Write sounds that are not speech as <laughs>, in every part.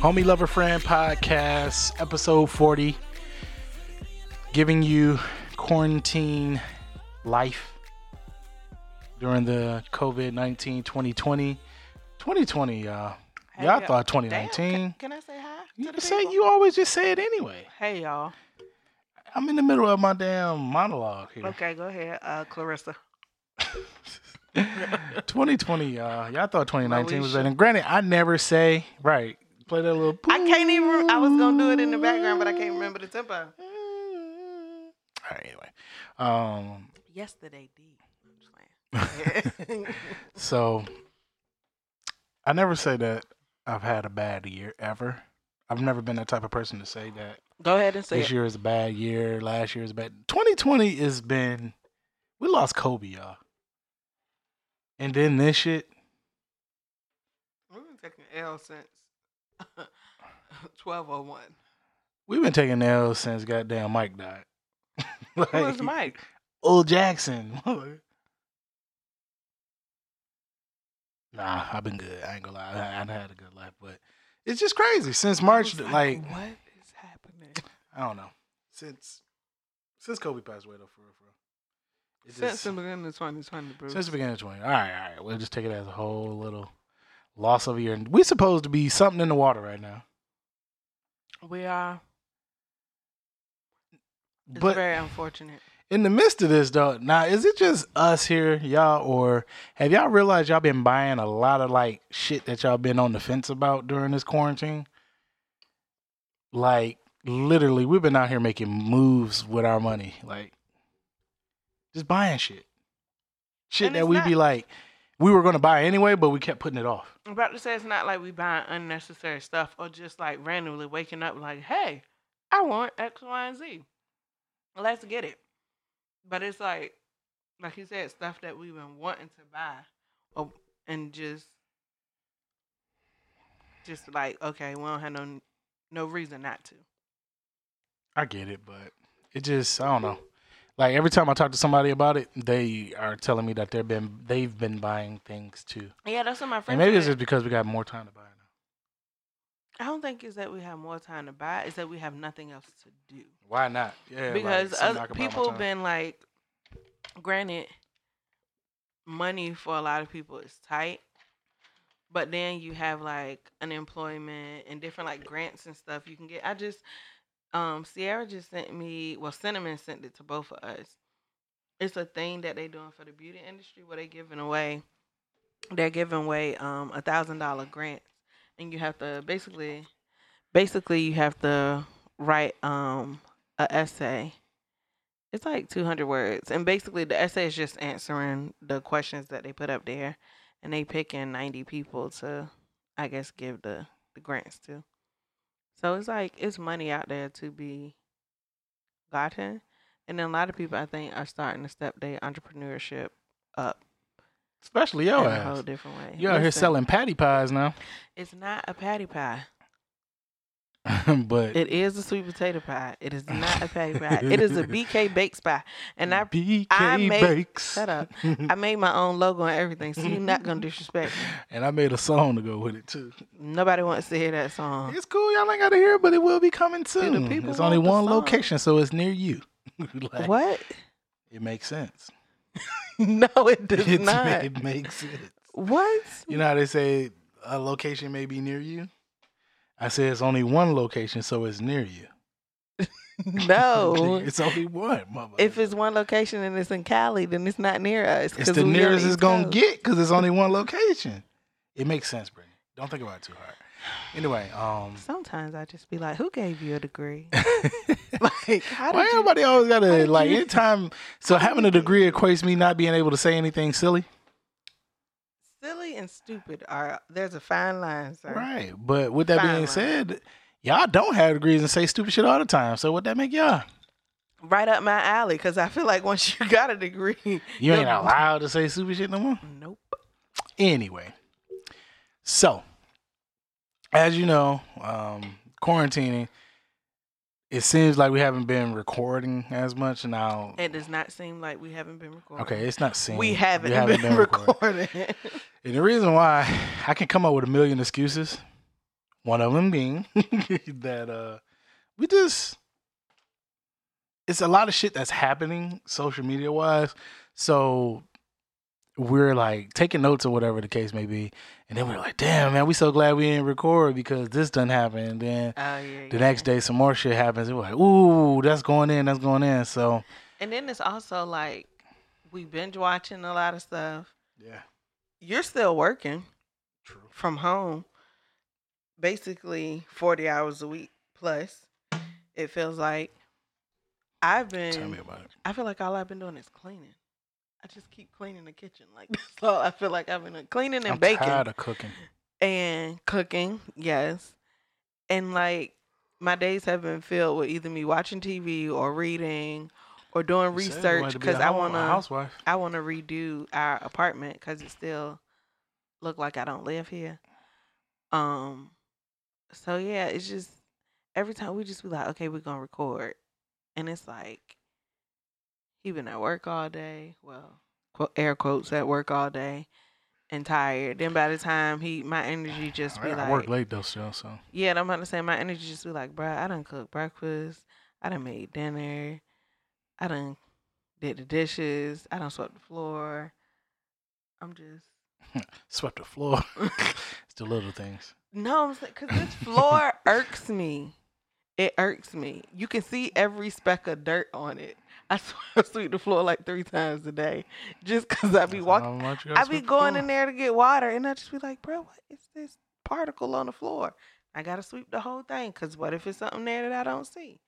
Homie Lover Friend Podcast, episode 40. Giving you quarantine life during the COVID 19 2020. 2020, y'all. Hey, y'all yo- thought Damn, 2019. Can, can I say hi? You to can the say people? you always just say it anyway. Hey y'all. I'm in the middle of my damn monologue here. Okay, go ahead, uh, Clarissa. <laughs> 2020, y'all. Y'all thought 2019 was Moesha. better. And granted, I never say right. Play that little. I can't even. I was gonna do it in the background, but I can't remember the tempo. All right. Anyway, um, Yesterday, D. I'm just playing. <laughs> so I never say that I've had a bad year ever. I've never been that type of person to say that go ahead and say this it. year is a bad year. Last year is bad. 2020 has been. We lost Kobe, y'all. And then this shit. We've been taking L since <laughs> 1201. We've been taking L's since goddamn Mike died. <laughs> Who was Mike? Old Jackson. <laughs> nah, I've been good. I ain't gonna lie. I, I've had a good life, but it's just crazy. Since March, I was like, what is happening? I don't know. Since since Kobe passed away, though, for real. It Since just- the beginning of 2020, Bruce. since the beginning of 20. All right, all right. We'll just take it as a whole little loss of a year. And we supposed to be something in the water right now. we are. It's But very unfortunate. in the midst of this though now is it just us here y'all or have y'all realized y'all been buying a lot of like shit that y'all been on the fence about during this quarantine like literally we've been out here making moves with our money like just buying shit shit And that we not- be like we were going to buy anyway but we kept putting it off I'm about to say it's not like we buying unnecessary stuff or just like randomly waking up like, hey, I want X, Y, and Z. Let's get it. But it's like, like you said, stuff that we've been wanting to buy, or, and just, just like, okay, we don't have no, no reason not to. i get it but it just i don't know like every time i talk to somebody about it they are telling me that they've been they've been buying things too Yeah, that's what my And friend. maybe it's just because we got more time to buy now. I don't think it's that we have more time to buy. It's that we have nothing else to do. Why not? Yeah, because like, other could buy my people been like granted money for a lot of people is tight but then you have like unemployment and different like grants and stuff you can get i just um sierra just sent me well cinnamon sent it to both of us. It's a thing that they're doing for the beauty industry where they're giving away they're giving away um a thousand dollar grants. And you have to basically basically you have to write um a essay. It's like 200 words. And basically the essay is just answering the questions that they put up there. And they picking 90 people to i guess give the the grants to so it's like it's money out there to be gotten and then a lot of people i think are starting to step their entrepreneurship up especially in your a whole ass. different way. You out here Listen, selling patty pies now, it's not a patty pie <laughs> but it is a sweet potato pie it is not a patty pie it is a <laughs> bk bakes pie and i BK I made- Bakes. shut up i <laughs> made my own logo and everything so you're not gonna disrespect me and I made a song to go with it too. Nobody wants to hear that song. It's cool. Y'all ain't got to hear it, but it will be coming soon. people it's only the one location, so it's near you. Like, What? It makes sense. No, it does It's- not. It makes sense. What? You know how they say a location may be near you? I said it's only one location, so it's near you. <laughs> No. <laughs> it's only one. mother. if it's one location and it's in Cali, then it's not near us. it's the nearest it's gonna Coast. get because it's only one location. It makes sense, Brittany. Don't think about it too hard. Anyway, um, Sometimes I just be like, "Who gave you a degree?" <laughs> like, how why you? everybody always gotta like you- anytime? So having a degree equates me not being able to say anything silly, Silly and stupid are there's a fine line, sir. right? But with that Fine being line. said, y'all don't have degrees and say stupid shit all the time. So what that make y'all? Right up my alley, because I feel like once <laughs> you got a degree, You ain't allowed to say stupid shit no more. Nope. Anyway, so as you know, um, quarantining, it seems like we haven't been recording as much now. It does not seem like we haven't been recording. Okay, it's not seen. We haven't, been, recording. <laughs> And the reason why I can come up with a million excuses, one of them being <laughs> that uh we just it's a lot of shit that's happening social media wise. So we're like taking notes or whatever the case may be. And then we're like, damn man, we so glad we didn't record because this done happen. And then oh yeah. the yeah. next day some more shit happens. And we're like, ooh, that's going in, that's going in. So And then it's also like we binge watching a lot of stuff. Yeah. You're still working True. from home, basically forty hours a week plus. It feels like I've been. Tell me about it. I feel like all I've been doing is cleaning. I just keep cleaning the kitchen. Like <laughs> that's all I feel like I've been cleaning and I'm baking tired of cooking. and cooking. Yes, and like my days have been filled with either me watching TV or reading or doing You research because I want to. I want to redo our apartment because it still look like I don't live here. Um, so yeah, it's just every time we just be like, okay, we're gonna record, and it's like he been at work all day. Well, quote, air quotes at work all day and tired. Then by the time he, my energy just be I, like, I work late though still, so yeah, I'm about to say my energy just be like, bro, I done cooked breakfast, I done made dinner, I done did the dishes, I done swept the floor. I'm just <laughs> swept the floor. <laughs> it's the little things. no, I'm saying because this floor irks me. It irks me. You can see every speck of dirt on it. I <laughs> swear sweep the floor like three times a day, just because I be walking. I be going in there to get water, and I just be like, bro, what is this particle on the floor? I gotta sweep the whole thing, cause what if it's something there that I don't see?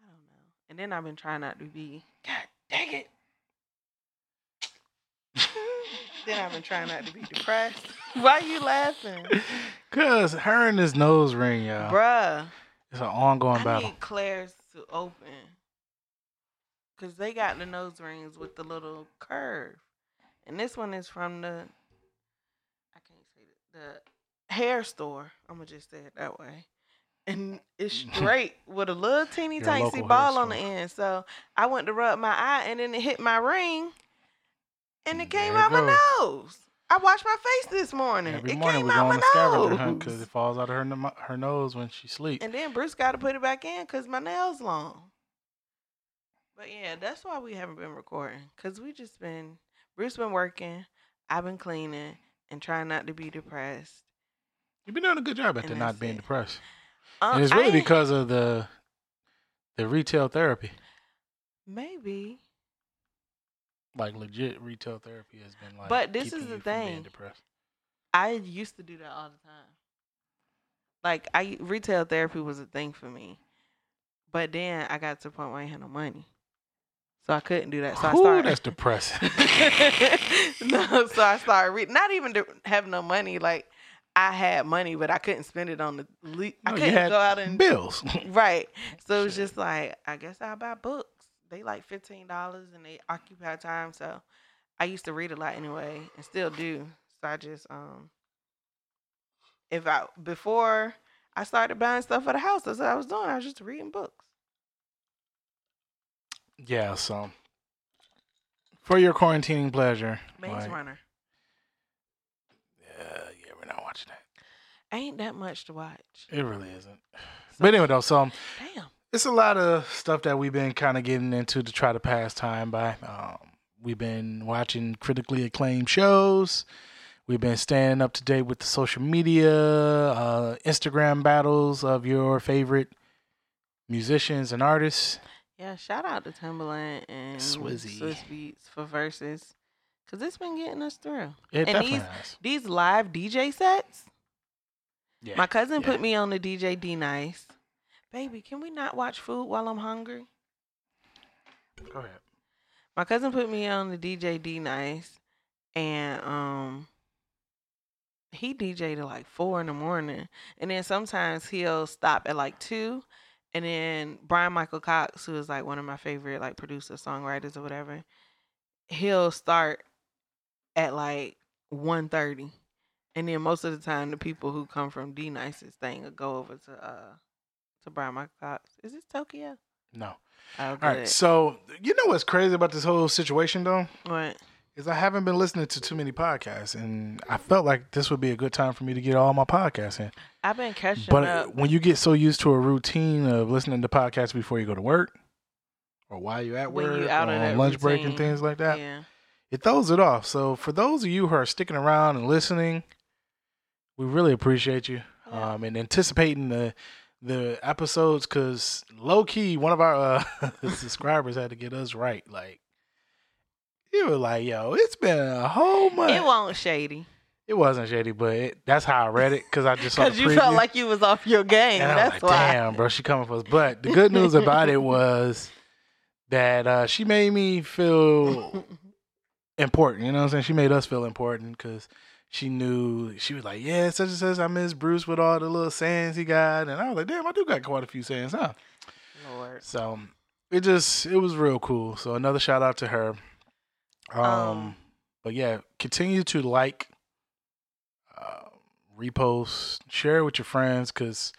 I don't know. And then I've been trying not to be. God dang it. <laughs> then I've been trying not to be depressed. <laughs> Why are you laughing, Cause her and this nose ring, y'all. bruh? It's an ongoing I battle. need Claire's to open, cause they got the nose rings with the little curve, and this one is from the. I can't say it. The hair store. I'm gonna just say it that way. And it's <laughs> straight with a little teeny tiny ball on the end. So I went to rub my eye, and then it hit my ring, and it came There it out my nose. I washed my face this morning. Every it morning came we go out on my a scavenger hunt because it falls out of her her nose when she sleeps. And then Bruce got to put it back in because my nails long. But yeah, that's why we haven't been recording because we just been Bruce been working, I've been cleaning and trying not to be depressed. You've been doing a good job at the not being it. depressed, Um, and it's really because of the the retail therapy. maybe, Like legit retail therapy has been like. But this is the you from being thing. Depressed. I used to do that all the time. Like I retail therapy was a thing for me, but then I got to the point where I had no money, so I couldn't do that. So I Ooh, started. that's depressing. <laughs> no, so I started reading. Not even to have no money. Like I had money, but I couldn't spend it on the. Le- I No, you couldn't go out and bills. <laughs> right. So it was just like I guess I'll buy books. They like fifteen dollars and they occupy time. So I used to read a lot anyway, and still do. So I just um, if I before I started buying stuff for the house, that's what I was doing. I was just reading books. Yeah, so for your quarantining pleasure, Maze like, Runner yeah, yeah, we're not watching that. ain't that much to watch. It really isn't. <sighs> But anyway, though, so Damn. it's a lot of stuff that we've been kind of getting into to try to pass time by. Um, we've been watching critically acclaimed shows. We've been staying up to date with the social media, uh, Instagram battles of your favorite musicians and artists. Yeah, shout out to Timbaland and Swizzy. Swizz Beatz for verses, cause it's been getting us through. It And these- has. These live DJ sets. Yeah. My cousin yeah. put me on the DJ D Nice. Baby, can we not watch food while I'm hungry? Go ahead. My cousin put me on the DJ D Nice, and um, he DJ'd at like four in the morning, and then sometimes he'll stop at like two, and then Bryan-Michael Cox, who is like one of my favorite like producer songwriters or whatever, he'll start at like 1.30. and then most of the time the people who come from D Nice's thing will go over to uh to Bryan-Michael Cox. Is this Tokyo? No. Oh, All right. So you know what's crazy about this whole situation though what? Is I haven't been listening to too many podcasts, and I felt like this would be a good time for me to get all my podcasts in. I've been catching up. But when you get so used to a routine of listening to podcasts before you go to work, or while you're at When work, you out or on lunch break and things like that, Yeah. it throws it off. So for those of you who are sticking around and listening, we really appreciate you Yeah. um, and anticipating the the episodes because low key one of our uh, <laughs> subscribers had to get us right. Like he was like, "Yo, it's been a whole month." It won't shady. It wasn't shady, but it, that's how I read it because I just saw <laughs> Because you felt like you was off your game. And I was That's like, why. damn, bro, she coming for us. But the good news about it <laughs> was that uh, she made me feel <laughs> important. You know what I'm saying? She made us feel important because she knew she was like, yeah, such and such. I miss Bruce with all the little sayings he got, and I was like, damn, I do got quite a few sayings, huh? Lord. So it just it was real cool. So another shout out to her. Um, Um, but yeah, continue to like, uh, repost, share it with your friends because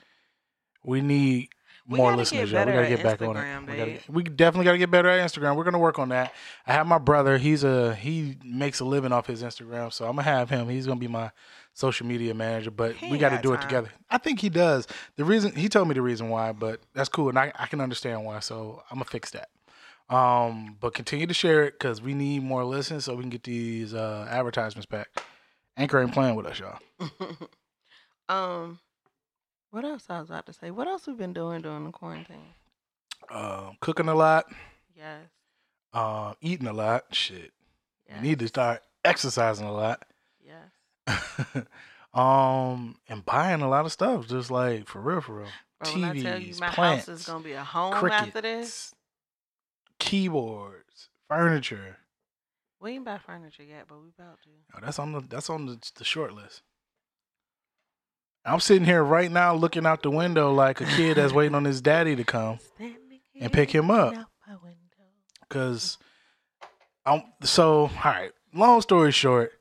we need more listeners. get. We gotta get back on it. We, gotta, we definitely gotta get better at Instagram. We're gonna work on that. I have my brother. He's a he makes a living off his Instagram, so I'm gonna have him. He's gonna be my social media manager. But He we got to got do it together. I think he does. The reason he told me the reason why, but that's cool, and I, I can understand why. So I'm gonna fix that. Um, but continue to share it because we need more listens so we can get these uh, advertisements back. Anchor ain't playing with us, y'all. <laughs> um, what else I was about to say? What else we've been doing during the quarantine? Um, cooking a lot, Yes. uh, eating a lot. Shit, yes. we need to start exercising a lot. Yes. <laughs> um, and buying a lot of stuff, just like for real, for real. Bro, when I tell you TVs, my house plants, is gonna be a home Crickets, after this. Keyboards, furniture. We ain't buy furniture yet, but we about to. Oh, that's on the that's on the, the short list. I'm sitting here right now looking out the window like a kid that's waiting on his daddy to come <laughs> And pick him up. looking out my window. because I'm so all right. Long story short,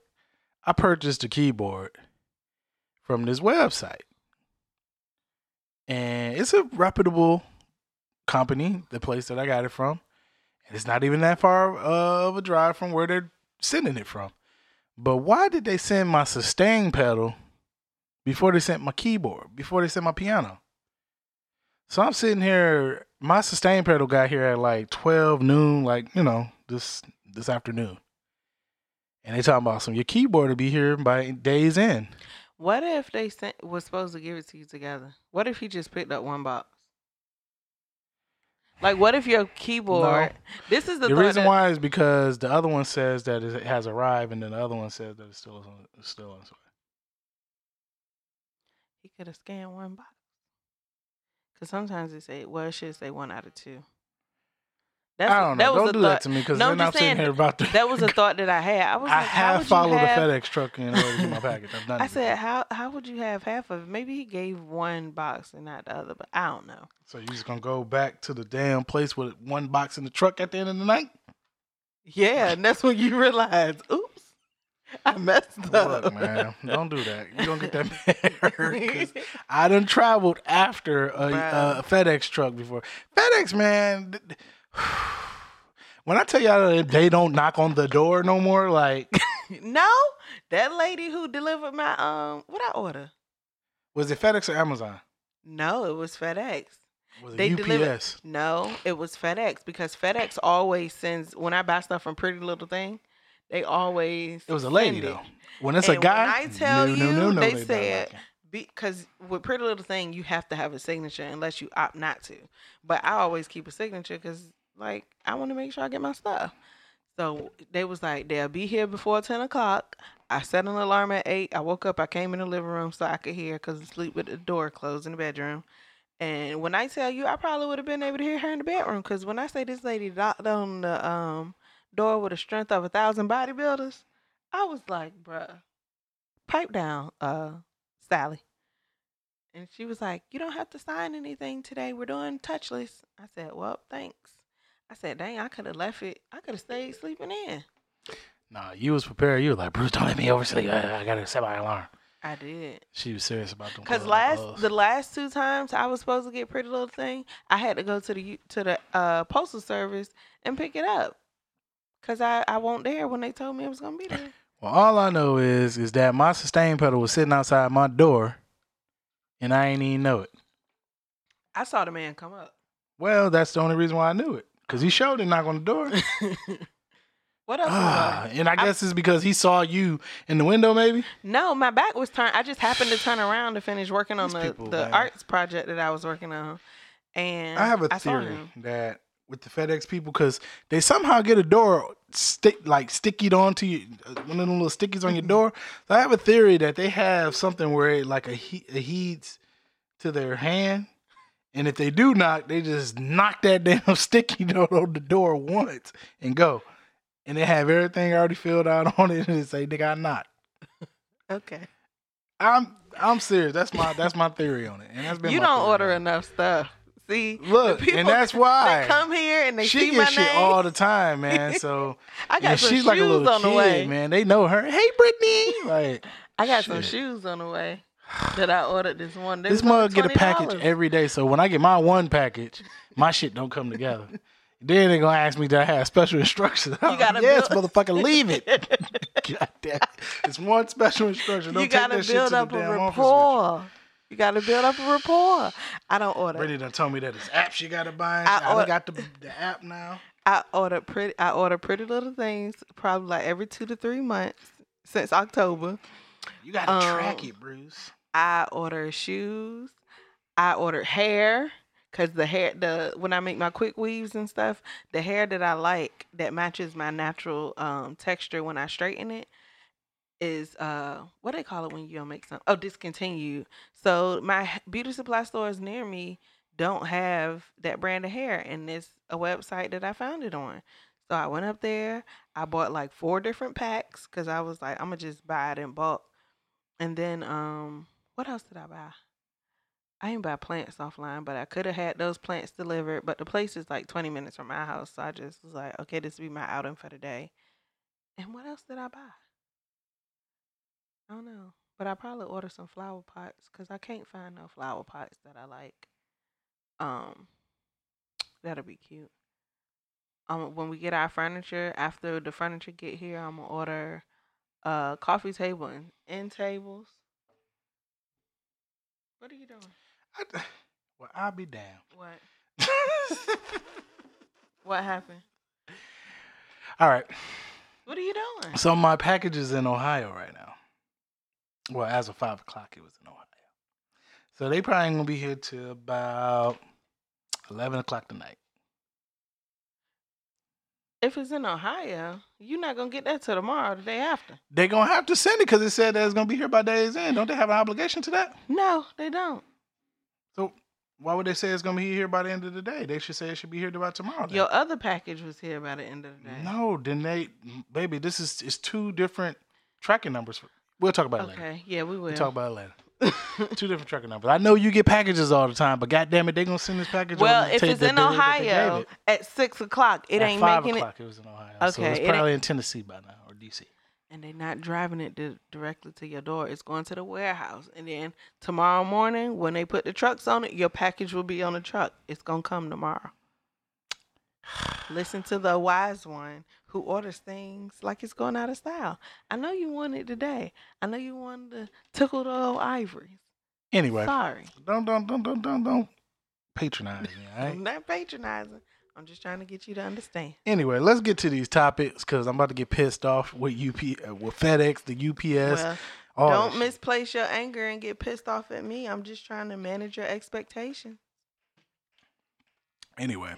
I purchased a keyboard from this website, and it's a reputable company. The place that I got it from, and it's not even that far uh, of a drive from where they're sending it from. But why did they send my sustain pedal before they sent my keyboard? Before they sent my piano? So I'm sitting here. My sustain pedal got here at like twelve noon, like you know this this afternoon, and they talking about some your keyboard will be here by days in. What if they sent was supposed to give it to you together? What if he just picked up one box? Like, what if your keyboard? This is the, The, reason that- why is because the other one says that it has arrived, and then the other one says that it's still on, it's still on its way. he could have scanned one box. Because sometimes they say, well, it should say one out of two. That's, I don't know. That was Don't a do thought, that to me because No, then I'm I'm sitting saying, here about to. That was a thought that I had. I was <laughs> like, how have followed have, the FedEx truck in order to get my package. I've done. I it said, how how would you have half of it? Maybe he gave one box and not the other, but I don't know. so you just gonna go back to the damn place with one box in the truck at the end of the night? Yeah, and that's when you realize, oops, I messed up. Look, man, don't do that. You don't get that. <laughs> 'cause I done traveled after a, a FedEx truck before. FedEx, man. th- <sighs> When I tell y'all that they don't knock on the door no more, like <laughs> no, that lady who delivered my um, what I order? was it FedEx or Amazon? No, it was FedEx. Was it They UPS? delivered- No, it was FedEx because FedEx always sends when I buy stuff from Pretty Little Thing, they always It was a lady though. When it's And a guy, I tell no, no, you, no, no, they not said- like because with Pretty Little Thing, you have to have a signature unless you opt not to. But I always keep a signature because, like, I want to make sure I get my stuff. So they was like, they'll be here before ten o'clock. I set an alarm at eight. I woke up. I came in the living room so I could hear because I sleep with the door closed in the bedroom. And when I tell you, I probably would have been able to hear her in the bedroom because when I say this lady knocked on the um door with the strength of a thousand bodybuilders, I was like, bruh, pipe down, uh, Sally. And she was like, You don't have to sign anything today. We're doing touchless. I said, Well, thanks. I said, Dang, I could have left it. I could have stayed sleeping in. Nah, you was prepared. You were like, Bruce, don't let me oversleep. I, I gotta set my alarm. I did. She was serious about them. Cause last the last two times I was supposed to get Pretty Little Thing, I had to go to the to the uh, postal service and pick it up. Cause I I won't there when they told me it was gonna be there. <laughs> Well, all I know is is that my sustain pedal was sitting outside my door, and I ain't even know it. I saw the man come up. Well, that's the only reason why I knew it, because he showed and knock on the door. <laughs> what else? Ah, and I guess it's because he saw you in the window, maybe. No, my back was turned. I just happened to turn around to finish working on These the people, the man. arts project that I was working on, and I have a I theory that with the FedEx people, because they somehow get a door stick like stickied onto you, uh, one of them little stickies on your door. So I have a theory that they have something where it like a he- adhedes to their hand, and if they do knock, they just knock that <laughs> damn sticky note on the door once and go, and they have everything already filled out on it, and say, "Nigga, I knocked." Okay, I'm I'm serious. That's my that's my theory on it, and that's been you don't order it. enough stuff. See, Look, people and that's <laughs> why they come here and they she see gets my shit name. all the time, man. <laughs> So I got some she's shoes like a little on kid, the way. man. They know her. Hey, Brittany. Like I got some shoes on the way that I ordered this one. They this mug get a package every day. So when I get my one package, my shit don't come together. <laughs> Then they gonna ask me do I have special instructions. You gotta <laughs> yes, build- motherfucker, leave it. <laughs> God damn, it. it's one special instruction. Don't you gotta build to up a damn office with you. rapport. You gotta build up a rapport. I don't order. Brittany done told me that it's apps you gotta buy. I shit. I, done got the, the app now. I order pretty. I order pretty little things probably like every two to three months since October. You gotta Um, track it, Bruce. I order shoes. I order hair because the hair, the when I make my quick weaves and stuff, the hair that I like that matches my natural um, texture when I straighten it is uh what they call it when you don't make some oh discontinued. So my beauty supply stores near me don't have that brand of hair, and it's a website that I found it on. So I went up there. I bought like four different packs because I was like, I'm gonna just buy it in bulk. And then um, what else did I buy? I didn't buy plants offline, but I could have had those plants delivered. But the place is like 20 minutes from my house, so I just was like, okay, this will be my outing for the day. And what else did I buy? I don't know, but I probably order some flower pots because I can't find no flower pots that I like. Um, that'll be cute. Um, when we get our furniture, after the furniture get here, I'm gonna order a coffee table and end tables. What are you doing? I, <sighs> well, I'll be damned. What? <laughs> What happened? All right. What are you doing? So my package is in Ohio right now. Well, as of five o'clock, it was in Ohio. So they probably ain't gonna be here till about eleven o'clock tonight. If it's in Ohio, you're not gonna get that till tomorrow, or the day after. They're gonna have to send it because it said that it's gonna be here by days end. Don't they have an obligation to that? No, they don't. So why would they say it's gonna be here by the end of the day? They should say it should be here by tomorrow. then. Your other package was here by the end of the day. No, then they, baby, this is it's two different tracking numbers. We'll talk about it later. Okay, yeah, we will. We'll talk about it later. <laughs> two different tracking numbers. I know you get packages all the time, but goddamn it, they gonna send this package. well, if it's in day that they gave Ohio it. at six o'clock, it At ain't five making o'clock. It. was in Ohio. so Okay, it's it probably in Tennessee by now or DC. and they're not driving it directly to your door. It's going to the warehouse, and then tomorrow morning when they put the trucks on it, your package will be on the truck. It's gonna come tomorrow. Listen to the wise one who orders things like it's going out of style. I know you want it today. I know you wanted to tickle the old ivories. Anyway, Sorry. don't don't don't don't don't don't patronize me. All right. <laughs> I'm not patronizing. I'm just trying to get you to understand. Anyway, let's get to these topics because I'm about to get pissed off with UP, uh, with FedEx, the UPS. well, don't misplace your anger and get pissed off at me. I'm just trying to manage your expectations. Anyway,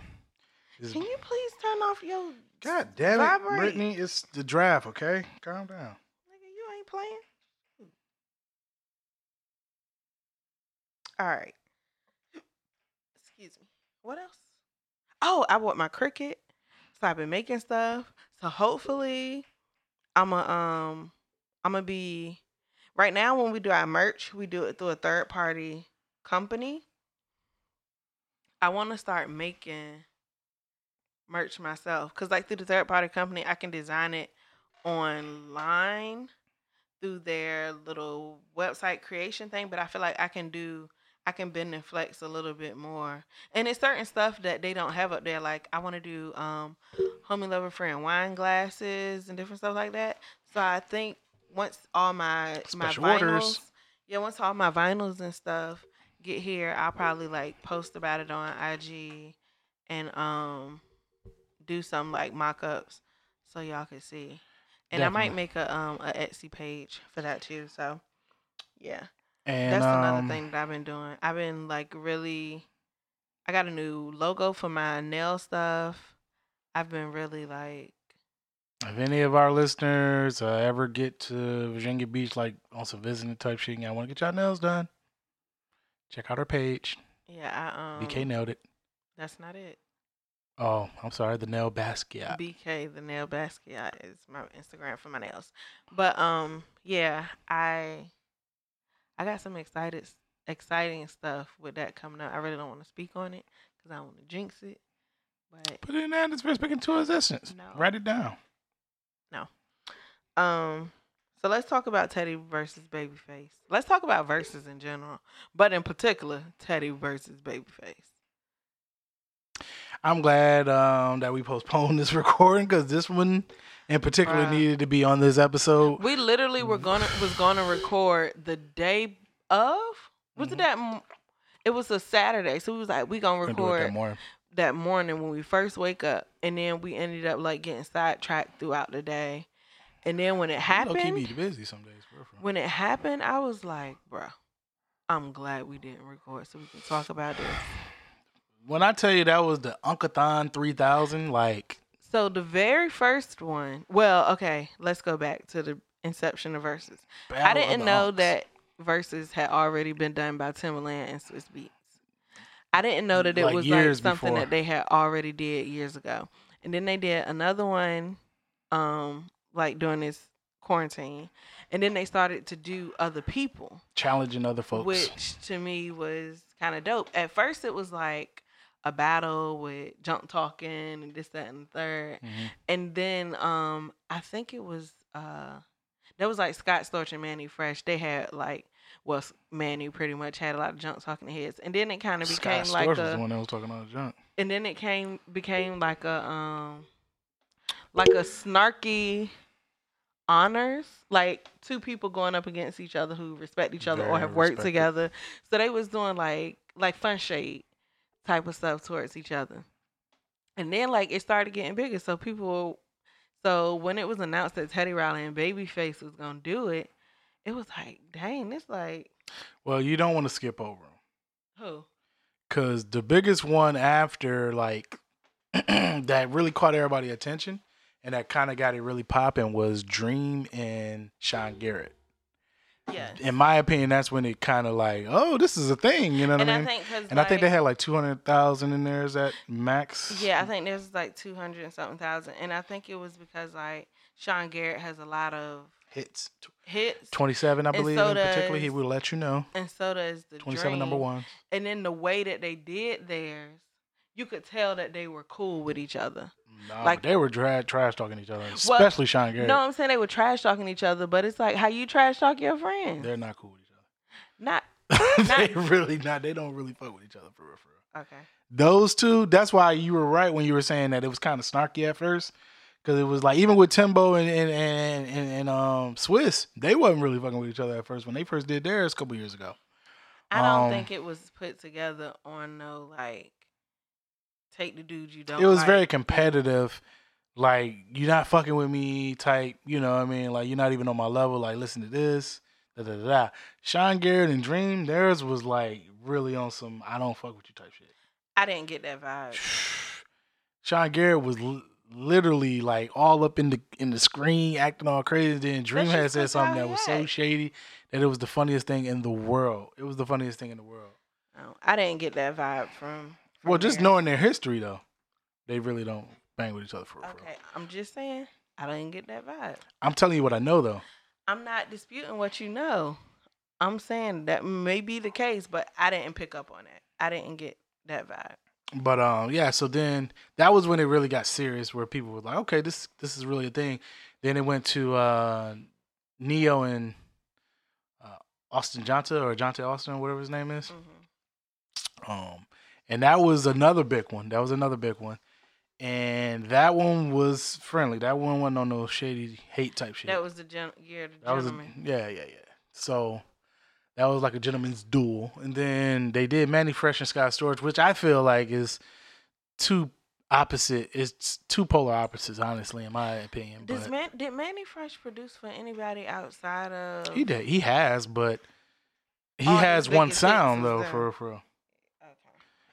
this- Can you please turn off your God damn it, Vibrate. Brittany, it's the draft. Okay, calm down. nigga? You ain't playing. All right. Excuse me. What else? Oh, I bought my Cricut, So I've been making stuff. So hopefully, I'm a um, I'm gonna be. Right now, when we do our merch, we do it through a third party company. I want to start making merch myself because, like, through the third party company, I can design it online through their little website creation thing, but I feel like I can do I can bend and flex a little bit more. And it's certain stuff that they don't have up there. Like I want to do um homie lover friend wine glasses and different stuff like that. So I think once all my Special my orders. vinyls, yeah, once all my vinyls and stuff get here, I'll probably like post about it on IG and um do some like mock-ups so y'all can see. And I might make a um a Etsy page for that too. So yeah. And That's another um, thing that I've been doing. I've been like really I got a new logo for my nail stuff. I've been really like If any of our listeners uh, ever get to Virginia Beach, like on some visiting type shit, and y'all want to get y'all nails done, check out our page. yeah, I um BK nailed it. that's not it. Oh, I'm sorry, the nail basket. BK the nail basket is my Instagram for my nails. But um yeah, I I got some excited exciting stuff with that coming up. I really don't want to speak on it cuz I don't want to jinx it. But Put it in there. It's speaking to existence. No. Write it down. No. Um so let's talk about Teddy versus Babyface. Let's talk about verses in general, but in particular Teddy versus Babyface. I'm glad um, that we postponed <laughs> this recording because this one in particular Bruh. needed to be on this episode. We literally were gonna was gonna record the day of. Was it Mhm. that? It was a Saturday, so we was like, we gonna record that morning. that morning when we first wake up, and then we ended up like getting sidetracked throughout the day, and then when it happened, be busy some days. for real, for real. when it happened, I was like, bruh, I'm glad we didn't record so we can talk about this. When I tell you that was the Uncathon 3000, like So the very first one, well, okay, let's go back to the inception of verses. I Battle of didn't know that verses had already been done by Timbaland and Swizz Beatz. I didn't know that it Like was like something before. that they had already did years ago. And then they did another one, um, like during this quarantine. And then they started to do other people, challenging other folks. which to me was kind of dope. At first, it was like a battle with junk talking and this, that, and the third Mhm. and then um I think it was uh that was like Scott Storch and Mannie Fresh. They had like well Mannie pretty much had a lot of junk talking heads, and then it kind of became Scott like Storch was the one that was talking all the junk. and then it came became like a um like a snarky honors like two people going up against each other who respect each other or have worked respected. together so they was doing like like fun shade type of stuff towards each other. And then like it started getting bigger. So people so when it was announced that teddy riley and babyface was gonna do it it was like dang it's like Well, you don't want to skip over them who? Because the biggest one after like <clears throat> that really caught everybody attention and that kind of got it really popping was Dream and Sean Garrett. In my opinion, that's when it kind of like, oh, this is a thing. You know what and I i mean? think and I think they had like two hundred thousand in there. Is that max? Yeah, I think there's like two hundred and something thousand, and I think it was because like Sean Garrett has a lot of hits. hits, Twenty-seven, I And believe. so in particular, he does- will let you know. and so does the Twenty-seven, number one. And then the way that they did theirs, you could tell that they were cool with each other. Nah, Like- they were dra- trash talking each other, especially Sean Garrett. No, I'm saying they were trash talking each other, but it's like how you trash talk your friends. They're not cool with each other. Not <laughs> other. they really not. They don't really fuck with each other for real. For real. okay. Those two. That's why you were right when you were saying that it was kind of snarky at first, because it was like even with Timbo and and, and and and um Swiss, they wasn't really fucking with each other at first when they first did theirs a couple years ago. I don't Um, think it was put together on no like take the dude you don't. it was like. very competitive. Like you're not fucking with me type. You know what I mean? Like you're not even on my level. Like listen to this. Da, da, da, da. Sean Garrett and Dream, theirs was like really on some I don't fuck with you type shit. I didn't get that vibe. <sighs> Sean Garrett was l- literally like all up in the in the screen, acting all crazy. Then Dream had said something that was so shady that it was the funniest thing in the world. It was the funniest thing in the world. No, I didn't get that vibe from. Well, just there. knowing their history though, they really don't bang with each other for real. Okay, I'm just saying I didn't get that vibe. I'm telling you what I know though. I'm not disputing what you know. I'm saying that may be the case, but I didn't pick up on it. I didn't get that vibe. But um, yeah. So then that was when it really got serious, where people were like, "Okay, this this is really a thing." Then it went to uh, Ne-Yo and uh, Austin Johnta or Johnta Austin, whatever his name is. Mhm. Um, and that was another big one. That was another big one. And that one was friendly. That one wasn't on no shady hate type shit. That was the gen- yeah, the That was a, yeah, yeah, yeah. So that was like a gentleman's duel. And then they did Mannie Fresh and Scott Storch, which I feel like is two opposite. It's two polar opposites, honestly, in my opinion. Does Man, did Mannie Fresh produce for anybody outside of? he did. He has, but he oh, All has one sound though. For for Okay.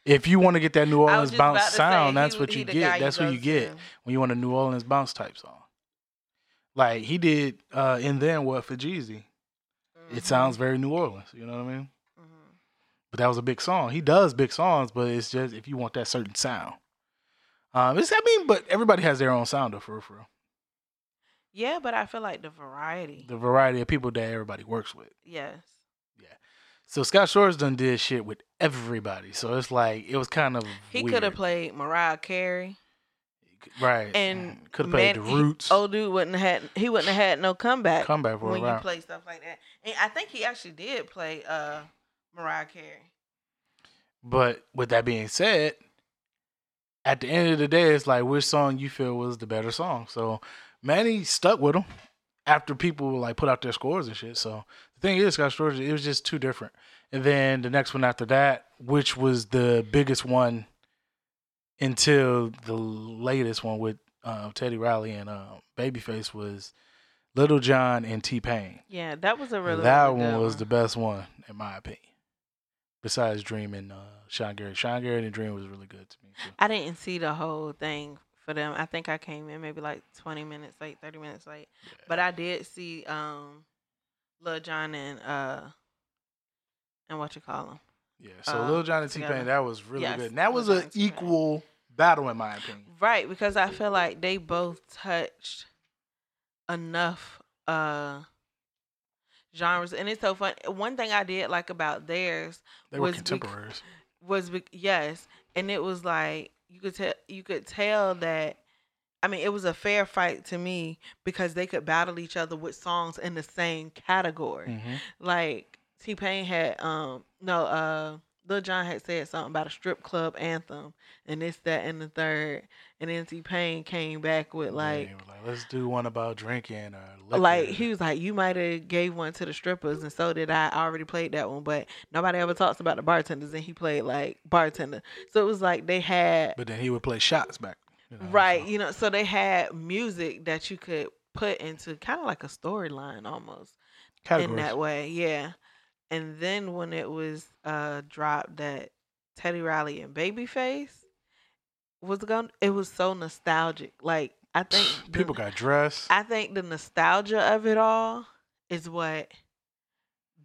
If you want to get that New Orleans bounce say, sound, he that's w- what he you get. That's what you get when you want a New Orleans bounce type song. Like he did uh in then what for Jeezy. Mhm. It sounds very New Orleans. You know what I mean? Mhm. But that was a big song. He does big songs, but it's just if you want that certain sound. Um, it's I mean, but everybody has their own sound though, for real, for real. Yeah, but I feel like the variety. The variety of people that everybody works with. yes. So Scott Storch done did shit with everybody. So it's like it was kind of He could have played Mariah Carey, right and could have played the he- Roots. old dude wouldn't have had he wouldn't have had no comeback comeback for a when you play stuff like that. And I think he actually did play uh Mariah Carey. But with that being said, at the end of the day, it's like which song you feel was the better song. So Mannie stuck with him after people like put out their scores and shit. So thing is, Scott Storch, it was just too different. And then the next one after that, which was the biggest one until the latest one with uh, Teddy Riley and uh, Babyface was Lil Jon and T Pain. Yeah, that was a really that one was the best one in my opinion. Besides Dream and uh, Sean Garrett, Sean Garrett and Dream was really good to me too. I didn't see the whole thing for them. I think I came in maybe like twenty minutes late, thirty minutes late. But I did see um Lil Jon and uh and what you call him. Yeah, so uh, Lil Jon and T Pain, that was really Yes, good. And that was an equal battle in my opinion. Right, because I feel like they both touched enough uh genres and it's so fun. One thing I did like about theirs They were was bec- contemporaries. was bec- yes, and it was like you could tell you could tell that I mean it was a fair fight to me because they could battle each other with songs in the same category. Mhm. Like T Pain had um no uh Lil Jon had said something about a strip club anthem and this that and the third and then T Pain came back with like was like, let's do one about drinking or like he was like, you might have gave one to the strippers, and so did I. I already played that one, but nobody ever talks about the bartenders, and he played like bartender. So it was like they had but then he would play shots back. You know, right, so- you know, so they had music that you could put into kind of like a storyline almost in that way, yeah. And then when it was uh dropped that Teddy Riley and Babyface was going, it was so nostalgic. Like I think <sighs> the- People got dressed. I think the nostalgia of it all is what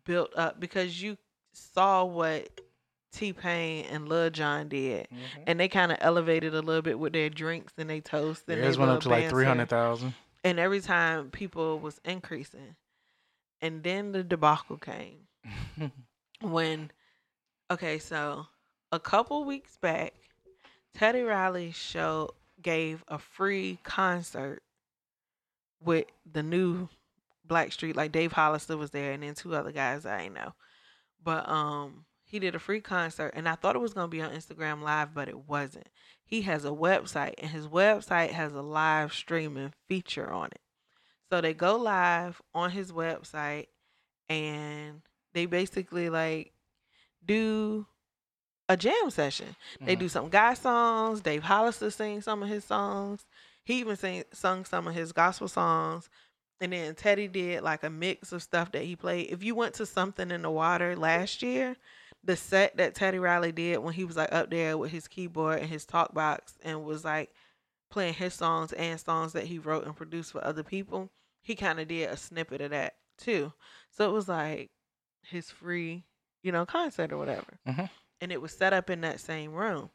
built up because you saw what T Pain and Lil Jon did, Mhm. and they kind of elevated a little bit with their drinks and they toast and Theirs they went up to like three hundred thousand. And every time people was increasing, and then the debacle came. <laughs> When okay so a couple weeks back teddy riley show gave a free concert with the new Blackstreet like dave hollister was there and then two other guys i ain't know. But um he did a free concert and i thought it was going to be on instagram live but it wasn't he has a website and his website has a live streaming feature on it so they go live on his website and they basically like do a jam session. They Mhm. do some guy songs. Dave Hollister sings some of his songs. He even sing, sung some of his gospel songs. And then Teddy did like a mix of stuff that he played. If you went to something in the water last year, the set that Teddy Riley did when he was like up there with his keyboard and his talk box and was like playing his songs and songs that he wrote and produced for other people, he kind of did a snippet of that too. So it was like his free, you know, concert or whatever. Mhm. And it was set up in that same room.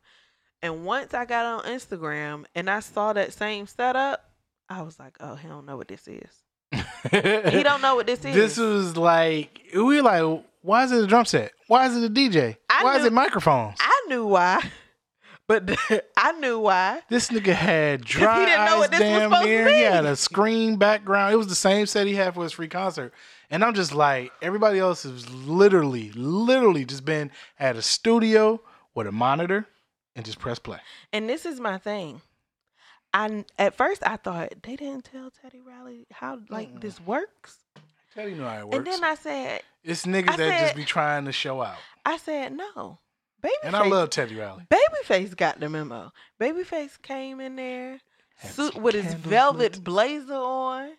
And once I got on Instagram and I saw that same setup, I was like, oh, he don't know what this is. He don't know what this <laughs> is. This was like we like. Why is it a drum set? Why is it a DJ? I Why is it microphones? I knew why. <laughs> But <laughs> I knew why. This nigga had dry he didn't know what this was damn supposed to near. He had a screen background. It was the same set he had for his free concert. And I'm just like, everybody else has literally, literally just been at a studio with a monitor and just press play. And this is my thing. I at first I thought they didn't tell Teddy Riley how like this works. You know how it works. And then I said, it's niggas I that just be trying to show out. I said no. Babyface, And I love Teddy Riley. Babyface got the memo. Babyface came in there, suit with his velvet lit. blazer on.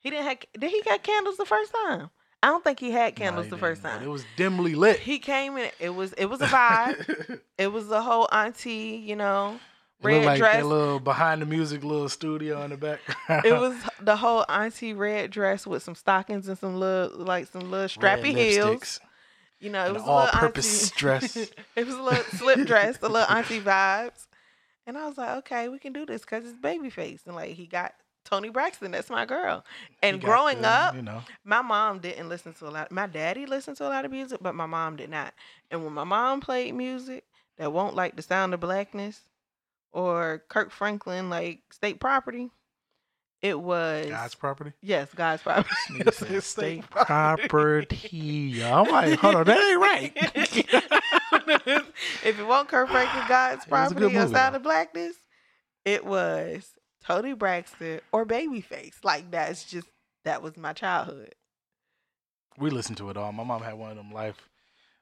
He didn't have. Did he got candles the first time? I don't think he had candles he the first time. It was dimly lit. He came in. It was it was a <laughs> vibe. <laughs> it was the whole auntie, you know, red like dress. that little behind the music little studio in the background. It <laughs> was the whole auntie red dress with some stockings and some little like some little strappy heels. You know, it and was an a little all-purpose auntie- <laughs> dress. <laughs> it was a little slip dress, a little auntie vibes. And I was like, okay, we can do this because it's babyface. And like he got Toni Braxton, that's my girl. And growing the, up, you know, my mom didn't listen to a lot. My daddy listened to a lot of music, but my mom did not. And when my mom played music that won't like the sound of blackness or Kirk Franklin, like state property, it was God's property. yes, God's <laughs> property. Nigga said state property. I'm like, hold on, that ain't right. <laughs> if it won't Kirk Franklin, God's It was a good property or movie, sound though. of blackness, it was Toni Braxton or Babyface. Like that's just that was my childhood. we listened to it all. My mom had one of them life,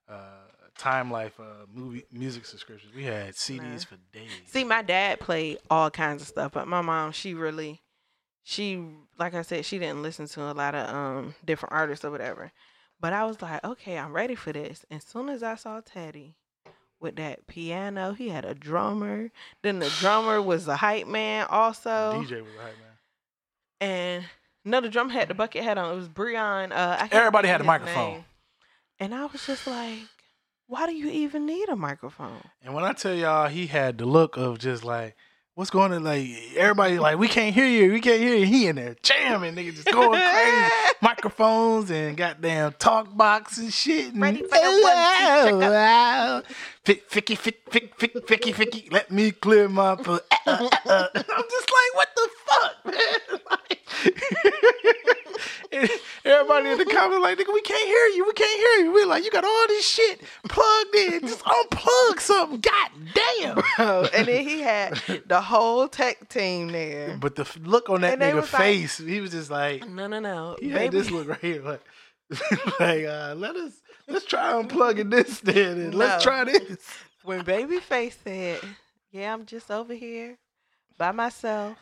uh, time life uh, movie music subscriptions. We had CDs Nah. for days. See, my dad played all kinds of stuff, but my mom, she really, she, like I said, she didn't listen to a lot of um different artists or whatever. But I was like, okay, I'm ready for this. And soon as I saw Teddy with that piano, he had a drummer. Then the drummer <sighs> was the hype man also. DJ was a hype man. And another the drum had the bucket hat on. It was Breon. Uh, Everybody had a microphone. name. And I was just like, why do you even need a microphone? And when I tell y'all, he had the look of just like, what's going on? Like everybody, like we can't hear you, we can't hear you. He in there jamming, nigga, just going crazy. <laughs> Microphones and goddamn talk box and shit. And, Ready for the one, wow. Fick, ficky, fick, fick, fick, ficky, ficky. Let me clear my uh. <laughs> I'm just like, what the fuck, man? <laughs> Like, and everybody in the comments like, nigga, we can't hear you. We can't hear you. We like, you got all this shit plugged in. Just unplug something. God damn. <laughs> Bro, and then he had the whole tech team there. But the look on that And nigga was like- face, he was just like, No, no, no. he Baby, had this look right here, like, <laughs> like uh, let us let's try unplugging this then, and let's try this. when Babyface said, "Yeah, I'm just over here by myself,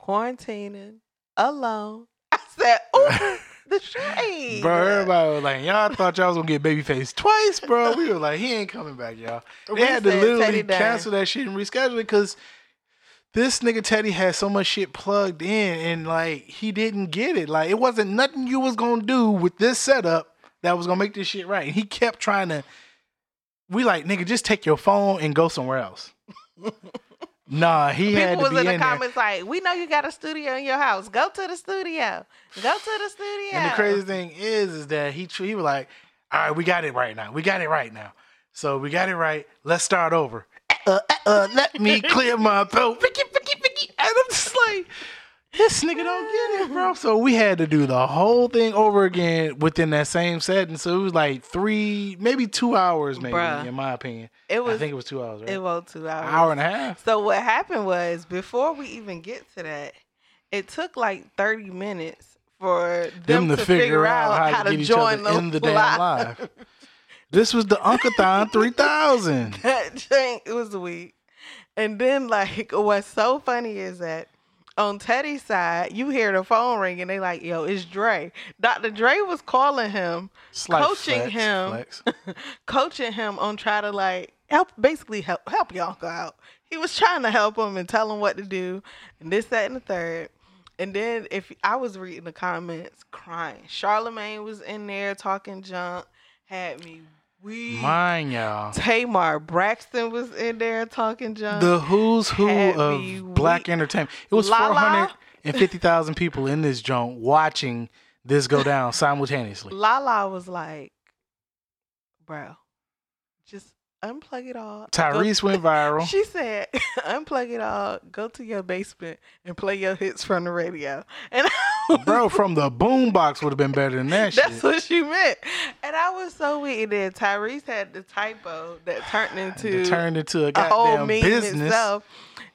quarantining, alone," I said, "Oh, the <laughs> shade, Bro, everybody was like, y'all thought y'all was gonna get babyface twice, bro. We were like, he ain't coming back, y'all. They We had to said literally Teddy cancel that shit and reschedule it because this nigga Teddy had so much shit plugged in and like he didn't get it. Like it wasn't nothing you was gonna do with this setup that was gonna make this shit right. And he kept trying to. We like nigga, just take your phone and go somewhere else. <laughs> nah, he had People to was be in the in there. comments like, "We know you got a studio in your house. Go to the studio. Go to the studio." And the crazy thing is, is that he he was like, "All right, we got it right now. We got it right now. So we got it right. Let's start over. Uh, uh, uh, let me <laughs> clear my throat. Vicky, Vicky, Vicky." And I'm just like, this nigga don't get it, bro. So we had to do the whole thing over again within that same setting. So it was like three, maybe two hours, maybe Bruh. in my opinion. it was I think it was two hours, right? it was two hours. hour and a half. So what happened was before we even get to that, it took like thirty minutes for them, Them to, figure out how, to, get each join other the in the damn live. <laughs> This was the Uncathon 3000. that thing, it was a week. And then like <laughs> what's so funny is that on Teddy's side, you hear the phone ring and they like, yo, it's Dre. Dr. Dre was calling him, Slight coaching flex, him, flex. <laughs> coaching him on try to like help basically help help y'all go out. He was trying to help him and tell him what to do and this, that, and the third. And then if I was reading the comments crying, Charlemagne was in there talking junk, had me weak. Mine, y'all. Tamar Braxton was in there talking junk. The who's who had of black entertainment. It was 450,000 people in this joint watching this go down simultaneously. Lala was like, bro, just unplug it all. go- Tyrese went viral. <laughs> She said, <laughs> unplug it all, go to your basement and play your hits from the radio. And I <laughs> Bro, from the boombox would have been better than that That's shit. what she meant. And I was so weak. And then Tyrese had the typo that turned into turned into a a whole meme business. itself.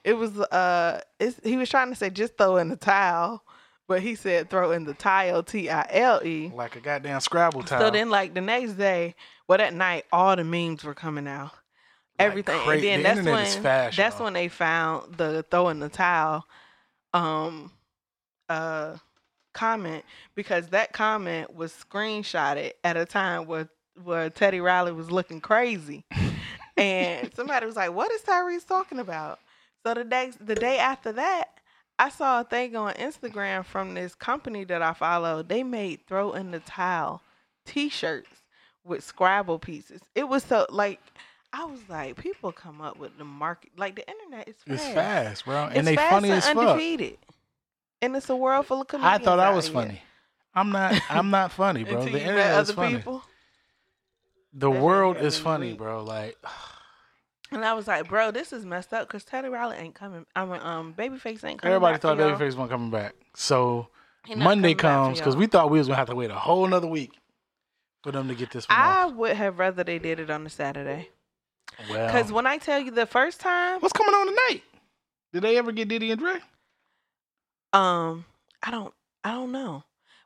It was uh it's, he was trying to say just throw in the tile, but he said throw in the tile T I L E. Like a goddamn Scrabble tile. So then like the next day, well that night all the memes were coming out. Like Everything. and then the that's when fast, that's y'all. when they found the throw in the towel um uh comment because that comment was screenshotted at a time where where Teddy Riley was looking crazy. <laughs> and somebody was like, What is Tyrese talking about? So the next the day after that, I saw a thing on Instagram from this company that I follow. They made throw in the towel t-shirts with Scrabble pieces. It was so like I was like, people come up with the market like the internet is fast. it's fast, bro. It's And they fast funny and as fuck. And it's a world full of I thought I was here. funny. I'm not I'm not funny, bro. The internet is funny. people. The world is funny, bro. Like <sighs> And I was like, bro, this is messed up because Teddy Riley ain't coming. I mean, um, Babyface ain't coming. everybody thought. Babyface wasn't coming back. So Monday coming back for comes because we thought we was gonna have to wait a whole another week for them to get this I off. would have rather they did it on the Saturday. Well, Because when I tell you the first time, what's coming on tonight? Did they ever get Diddy and Dre? Um, I don't, I don't know.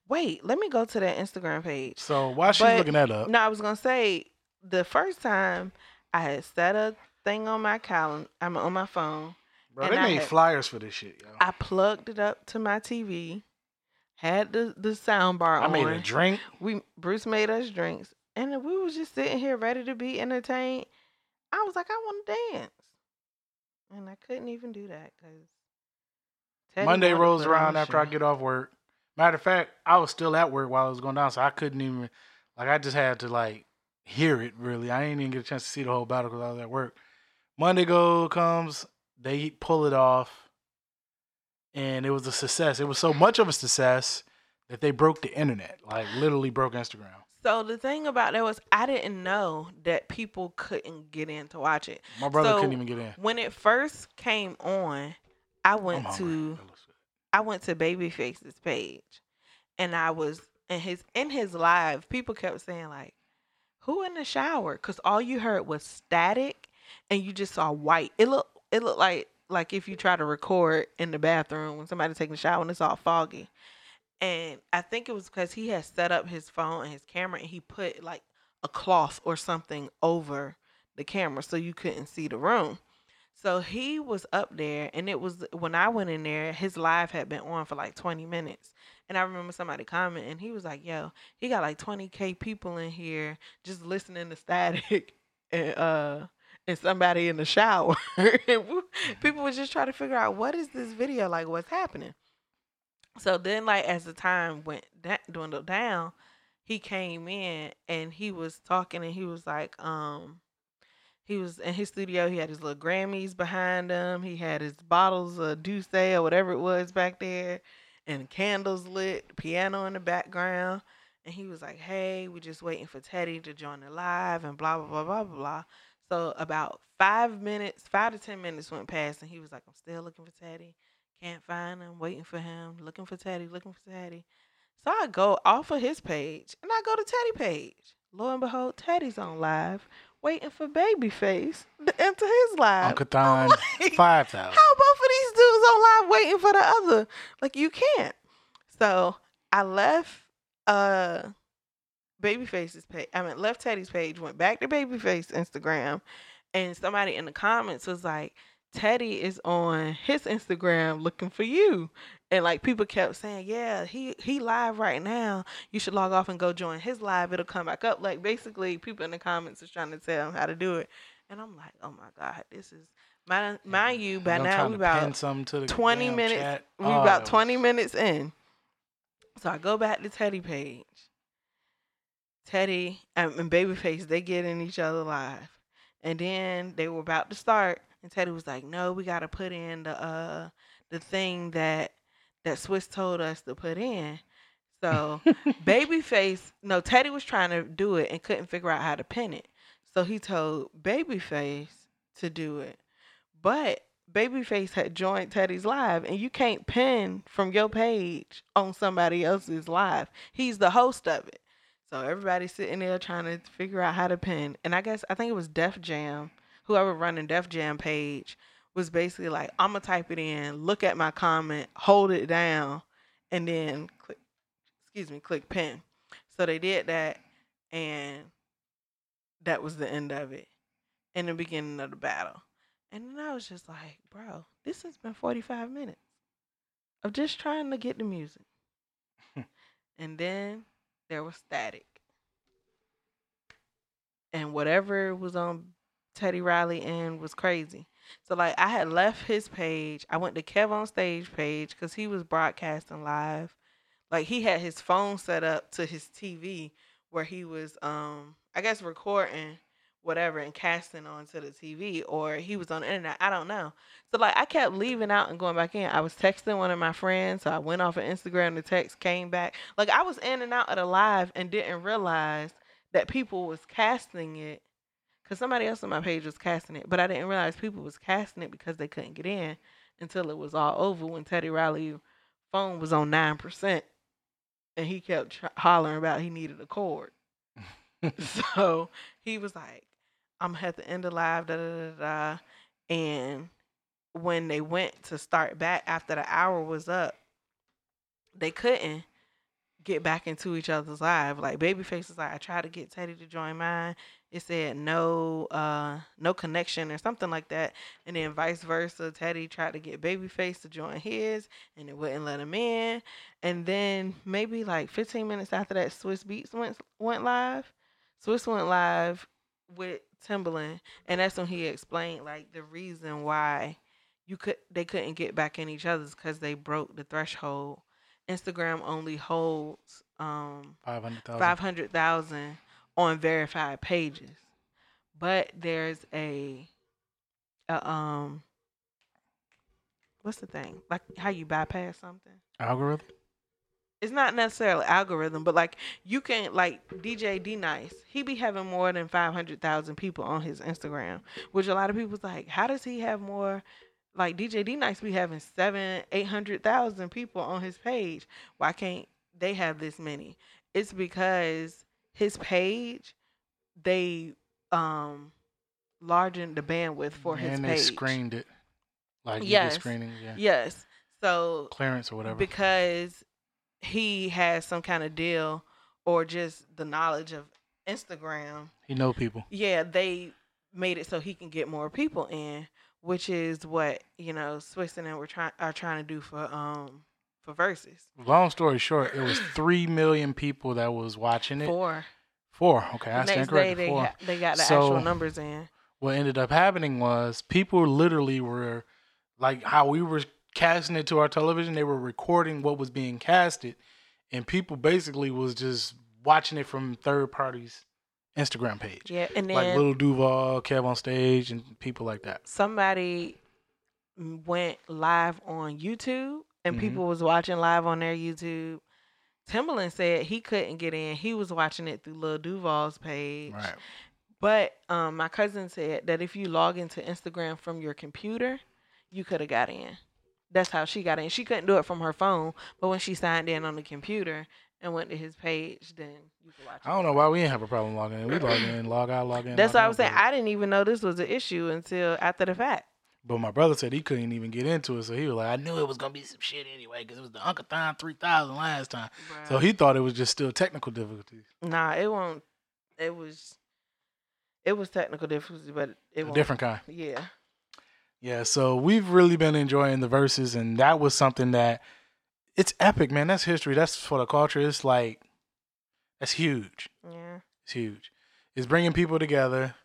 Wait, let me go to that Instagram page. So while she's But- looking that up, No, I was gonna say the first time I had set a thing on my calendar. I'm on my phone. bro, and they I made had- flyers for this shit, yo. I plugged it up to my TV, had the the sound bar I on. made a drink. we Bruce made us drinks, and we was just sitting here ready to be entertained. I was like, I want to dance, and I couldn't even do that because Monday rolls around after I get off work. Matter of fact, I was still at work while it was going down, so I couldn't even like I just had to like hear it really. I didn't even get a chance to see the whole battle because I was at work. Monday go comes, they pull it off, and it was a success. It was so much of a success that they broke the internet, like literally broke Instagram. So the thing about that was I didn't know that people couldn't get in to watch it. My brother So, couldn't even get in. When it first came on, I went to That looks good. I went to Babyface's page, and I was in his in his live. People kept saying like, "Who in the shower?" Because all you heard was static, and you just saw white. It looked it looked like like if you try to record in the bathroom when somebody's taking a shower and it's all foggy. And I think it was because he had set up his phone and his camera, and he put like a cloth or something over the camera so you couldn't see the room. So he was up there, and it was when I went in there, his live had been on for like 20 minutes. And I remember somebody commenting, and he was like, Yo, he got like 20K people in here just listening to static <laughs> and, uh, and somebody in the shower. <laughs> people was just trying to figure out what is this video like, what's happening. So then, like, as the time went da- dwindled down, he came in and he was talking, and he was like, um, he was in his studio. He had his little Grammys behind him. He had his bottles of D'ussé or whatever it was back there, and candles lit, piano in the background. And he was like, "Hey, we're just waiting for Teddy to join the live," and blah blah blah blah blah blah. So about five minutes, five to ten minutes went past, and he was like, "I'm still looking for Teddy. Can't find him. Waiting for him. Looking for Teddy. Looking for Teddy." So I go off of his page, and I go to Teddy page. Lo and behold, Teddy's on live waiting for Babyface to enter his live. Uncle <laughs> Thon, Like, five thousand. How both of these dudes on live waiting for the other? Like you can't. So I left uh Babyface's page. I mean left Teddy's page, went back to Babyface Instagram, and somebody in the comments was like, Teddy is on his Instagram looking for you. And like people kept saying, Yeah, he he live right now. You should log off and go join his live. It'll come back up. Like basically people in the comments is trying to tell him how to do it. And I'm like, Oh my God, this is mind, mind you, by I'm now we about 20 minutes. We Oh, about 20 was- minutes in. So I go back to Teddy page. Teddy and Babyface, they get in each other live. And then they were about to start, and Teddy was like, "No, we got to put in the uh the thing that that Swizz told us to put in." So <laughs> Babyface, no, Teddy was trying to do it and couldn't figure out how to pin it. So he told Babyface to do it. But Babyface had joined Teddy's live, and you can't pin from your page on somebody else's live. He's the host of it. So everybody's sitting there trying to figure out how to pin. And I guess I think it was Def Jam, whoever running Def Jam page was basically like, I'm gonna type it in, look at my comment, hold it down, and then click excuse me, click pin. So they did that and that was the end of it. and the beginning of the battle. And then I was just like, bro, this has been 45 minutes of just trying to get the music. <laughs> and then there was static. And whatever was on Teddy Riley end was crazy. So like I had left his page. I went to KevOnStage page because he was broadcasting live. Like he had his phone set up to his TV where he was um I guess recording whatever and casting onto the TV or he was on the internet. I don't know. So like I kept leaving out and going back in. I was texting one of my friends, so I went off of Instagram, the text came back. Like I was in and out of the live and didn't realize that people was casting it because somebody else on my page was casting it, but I didn't realize people was casting it because they couldn't get in until it was all over when Teddy Riley phone was on nine percent and he kept tr- hollering about he needed a cord. <laughs> so he was like, "I'm at the end of live." Da da da da. And when they went to start back after the hour was up, they couldn't get back into each other's live. Like Babyface was like, I tried to get Teddy to join mine. It said no, uh, no connection or something like that. And then vice versa, Teddy tried to get Babyface to join his, and it wouldn't let him in. And then maybe like 15 minutes after that, Swizz Beatz went went live. Swizz went live with Timbaland, and that's when he explained like the reason why you could they couldn't get back in each other's because they broke the threshold. Instagram only holds um 500,000. 500,000 on verified pages. But there's a, a um what's the thing? Like how you bypass something? Algorithm? It's not necessarily algorithm, but like you can like DJ D Nice, he be having more than 500,000 people on his Instagram, which a lot of people's like, how does he have more like DJ D Nice be having 7 800,000 people on his page? Why can't they have this many? It's because his page they um largened the bandwidth for his and page. they screened it. Like Yes. screening, yeah. Yes. So Clearance or whatever. because he has some kind of deal or just the knowledge of Instagram. he know people. Yeah, they made it so he can get more people in, which is what you know Swizz and them were trying are trying to do for um for verses Long story short, it was three million people that was watching it. four. Four. Okay, I stand corrected. they Four. ha- they got the So- actual numbers in. what ended up happening was people literally were like how we were casting it to our television they were recording what was being casted and people basically was just watching it from third parties instagram page Yeah, and then like Lil Duval kev on stage and people like that somebody went live on YouTube and Mhm. people was watching live on their YouTube. Timbaland said he couldn't get in. He was watching it through Lil Duval's page. right But um, my cousin said that if you log into Instagram from your computer, you could have got in. That's how she got in. She couldn't do it from her phone, but when she signed in on the computer and went to his page, then you could watch. i don't know why we didn't have a problem logging in we log in log out log in That's log what I was saying. I didn't even know this was an issue until after the fact. But my brother said he couldn't even get into it, so he was like, "I knew it was gonna be some shit anyway, because it was the Uncathon three thousand last time." So he thought it was just still technical difficulties. Nah, it won't. It was. It was technical difficulties, but it was different kind. Yeah. Yeah, so we've really been enjoying the verses, and that was something that it's epic, man. That's history. That's for the culture. It's like that's huge. Yeah. It's huge. It's bringing people together.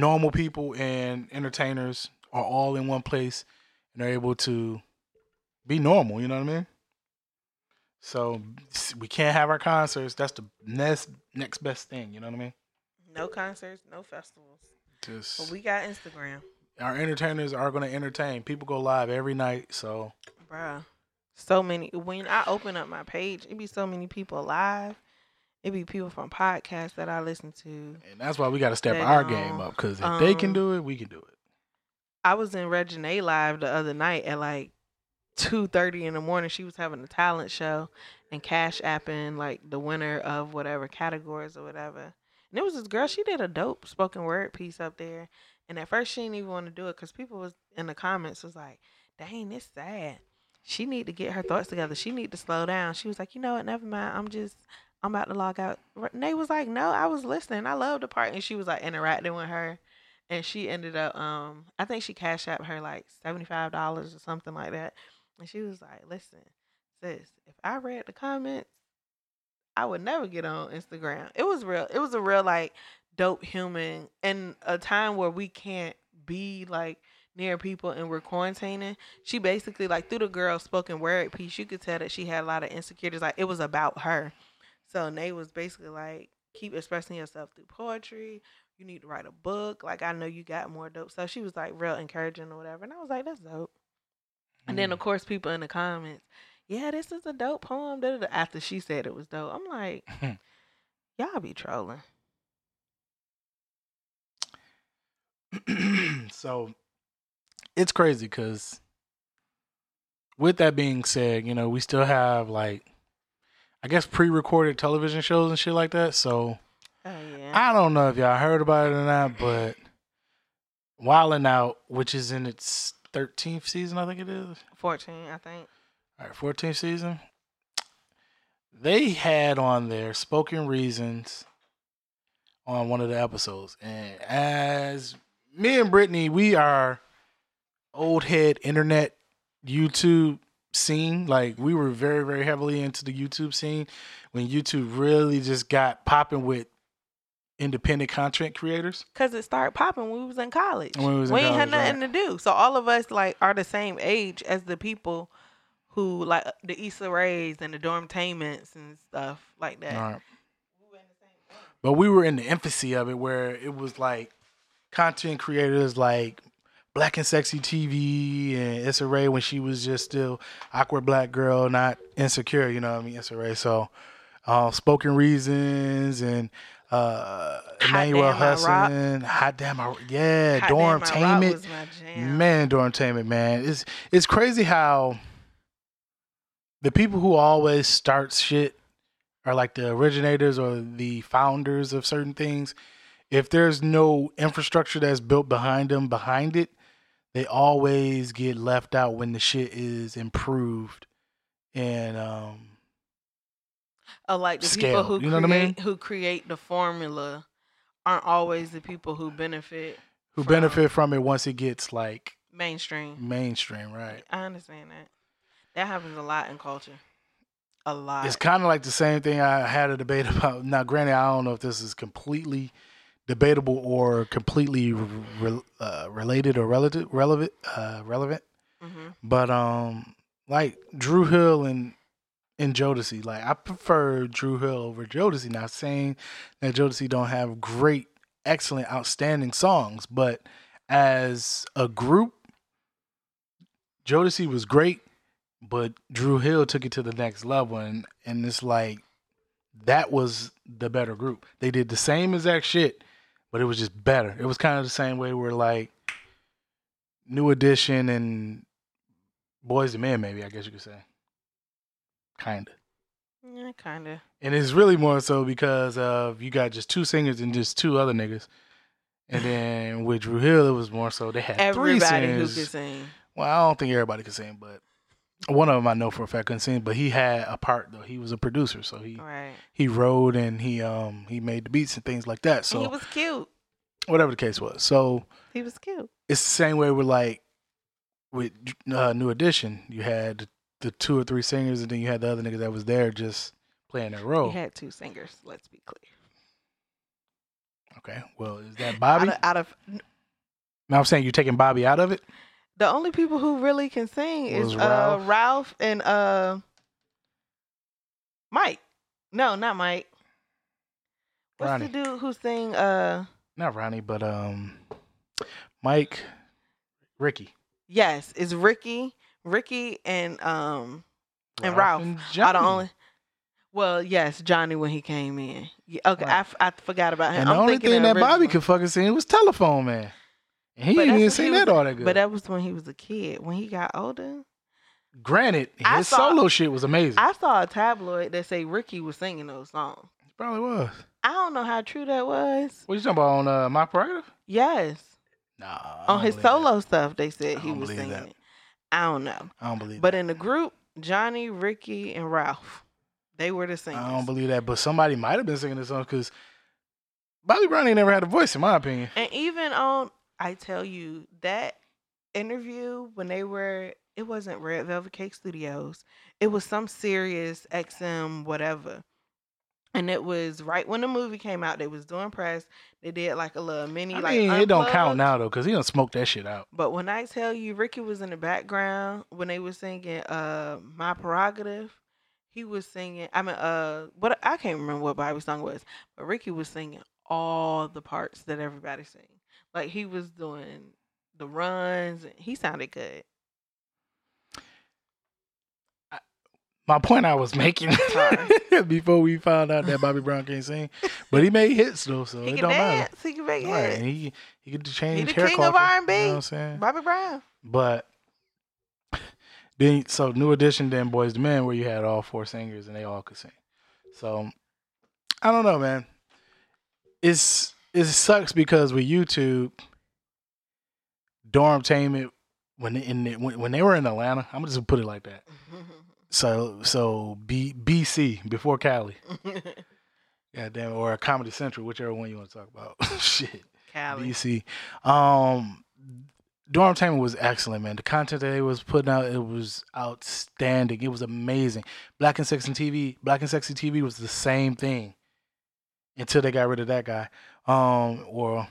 Normal people and entertainers are all in one place, and they're able to be normal. You know what I mean? So we can't have our concerts. That's the next next best thing. You know what I mean? No concerts, no festivals. Just But we got Instagram, our entertainers are going to entertain. People go live every night, so bruh. So many. When I open up my page, it be so many people live, it be people from podcasts that I listen to. And that's why we got to step They our don't, game up because if they can um, do it, we can do it. I was in Regina live the other night at like two thirty in the morning. She was having a talent show and cash apping like the winner of whatever categories or whatever. And it was this girl. She did a dope spoken word piece up there. And at first she didn't even want to do it because people was in the comments was like, "Dang, it's sad. She need to get her thoughts together. She need to slow down." She was like, "You know what? Never mind. I'm just." I'm about to log out. Renee was like, "No, I was listening. I love the part." And she was like interacting with her, and she ended up um I think she cashed out her like seventy five dollars or something like that. And she was like, Listen, sis, if I read the comments, I would never get on Instagram. It was real it was a real like dope human in a time where we can't be like near people and we're quarantining. She basically like through the girl spoken word piece, you could tell that she had a lot of insecurities. Like it was about her. So Nate was basically like, keep expressing yourself through poetry, you need to write a book. Like I know you got more dope So She was like real encouraging or whatever. And I was like, that's dope. And then Mm. of course people in the comments, yeah, this is a dope poem. da, da, da," After she said it was dope. I'm like, <laughs> y'all be trolling. <clears throat> so it's crazy because with that being said, you know, we still have like I guess pre-recorded television shows and shit like that. So Oh yeah. I don't know if y'all heard about it or not, but Wildin' Out, which is in its thirteenth season, I think it is. 14, I think. All right, 14th season. They had on there Spoken Reasons on one of the episodes. And as me and Brittany, we are old head internet YouTube scene. Like we were very, very heavily into the YouTube scene when YouTube really just got popping with independent content creators. Cause it started popping when we was in college. When we was in ain't had nothing to do. So all of us like are the same age as the people who like uh, the Issa Rays and the Dormtainments and stuff like that. Right. But we were in the infancy of it where it was like content creators like Black and Sexy TV and Issa Rae when she was just still awkward black girl, not insecure, you know what I mean, Issa Rae. So uh, Spoken Reasons and uh Emmanuel Rock. Hot Damn I, yeah, Hot Damn, My Rock Dormtainment. Man, Dormtainment, man. It's it's crazy how the people who always start shit are like the originators or the founders of certain things. If there's no infrastructure that's built behind them, behind it, they always get left out when the shit is improved. And um Or like the scale, people who you know create what I mean? who create the formula aren't always the people who benefit who From- benefit from it once it gets like mainstream. mainstream, right? I understand that. That happens a lot in culture. A lot. It's kind of like the same thing I had a debate <laughs> about. Now, granted, I don't know if this is completely debatable or completely re- uh, related or relative, relevant, uh, relevant. hmm But um, like Dru Hill and and Jodeci, like I prefer Dru Hill over Jodeci. Not saying that Jodeci don't have great, excellent, outstanding songs, but as a group, Jodeci was great, but Dru Hill took it to the next level, and and it's like that was the better group. They did the same exact shit, but it was just better. It was kind of the same way where like New Edition and Boys and Men, maybe I guess you could say, kind of. Yeah, kind of. And it's really more so because of you got just two singers and just two other niggas. And <laughs> then with Dru Hill, it was more so they had three Everybody who singers. can sing. Well, I don't think everybody could sing, but one of them I know for a fact I couldn't sing. But he had a part though. He was a producer, so he Right. he wrote and he um he made the beats and things like that. and So he was cute. whatever the case was, so He was cute. it's the same way with like with uh, New Edition. You had the two or three singers, and then you had the other niggas that was there just playing their role. You had two singers. Let's be clear. okay, well, is that Bobby? Out of, out of no, I'm saying you're taking Bobby out of it. The only people who really can sing is uh, Ralph? Ralph and uh, Mike. No, not Mike. What's Ronnie. the dude who sing? Uh, Not Ronnie, but um, Mike, Ricky, yes, it's Ricky, Ricky, and um, And Ralph and are the only. Well, yes, Johnny when he came in. Yeah, okay, Right. I, f- I forgot about him. And I'm the only thing that Bobby could fucking sing was Telephone Man. He But didn't even sing that all that good. But that was when he was a kid. When he got older, Granted, I his saw- solo shit was amazing. I saw a tabloid that say Ricky was singing those songs. Probably was. I don't know how true that was. What you talking about on uh, My Prerogative? Yes, Nah. I on his believe that. solo stuff, they said he was singing that. I don't know, I don't believe but that. in the group, Johnny, Ricky, and Ralph, they were the singers. I don't believe that. But somebody might have been singing this song because Bobby Brown ain't never had a voice, in my opinion. And even on, I tell you that interview when they were, it wasn't Red Velvet Cake Studios. It was some SiriusXM whatever, and it was right when the movie came out. They was doing press. They did like a little mini I like. mean, it don't count now though because he don't smoke that shit out. But when I tell you, Ricky was in the background when they were singing uh "My Prerogative." He was singing. I mean, uh, what I can't remember what Bible song was, but Ricky was singing all the parts that everybody sing. Like he was doing the runs. and He sounded good. My point I was making <laughs> <laughs> before we found out that Bobby Brown can't sing, but he made hits though, so he it don't matter. dance. He can make Right, hits. and he he could change the hair king of culture, R&B. You know what I'm saying? Bobby Brown. But then, so new edition, then Boyz II Men, where you had all four singers and they all could sing. So I don't know, man. It's it sucks because with YouTube, Dormtainment when in the, when, when they were in Atlanta, I'm just gonna just put it like that. <laughs> So so B, BC before Cali, <laughs> yeah, damn, or Comedy Central, whichever one you want to talk about. <laughs> Shit. Cali. BC. Um, Dormtainment was excellent, man. The content that they was putting out, it was outstanding. It was amazing. Black and Sexy TV, Black and Sexy TV was the same thing until they got rid of that guy. Um, or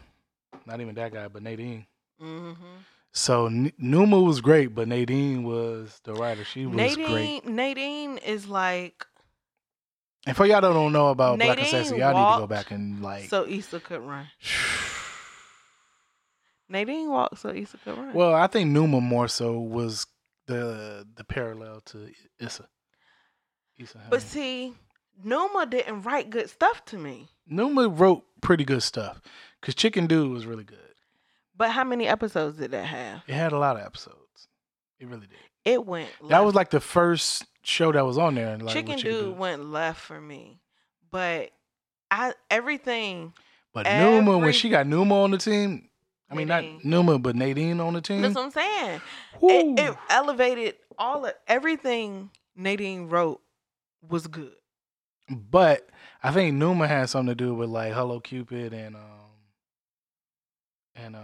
not even that guy, but Nadine. hmm So N- Numa was great, but Nadine was the writer. She was Nadine. great. Nadine is like And for y'all that don't know about Black and Sexy, y'all need to go back and like. so Issa could run. <sighs> Nadine walked so Issa could run. Well, I think Numa more so was the the parallel to Issa. Issa But see, Numa didn't write good stuff to me. Numa wrote pretty good stuff because Chicken Dude was really good. But how many episodes did that have? It had a lot of episodes. It really did. It went. That was like the first show that was on there. Like, with Chicken Dude went left for me, but I everything. But Numa, when she got Numa on the team, I mean Nadine. not Numa, but Nadine on the team. That's what I'm saying. It, it elevated all of everything Nadine wrote was good. But I think Numa had something to do with like Hello Cupid and um and uh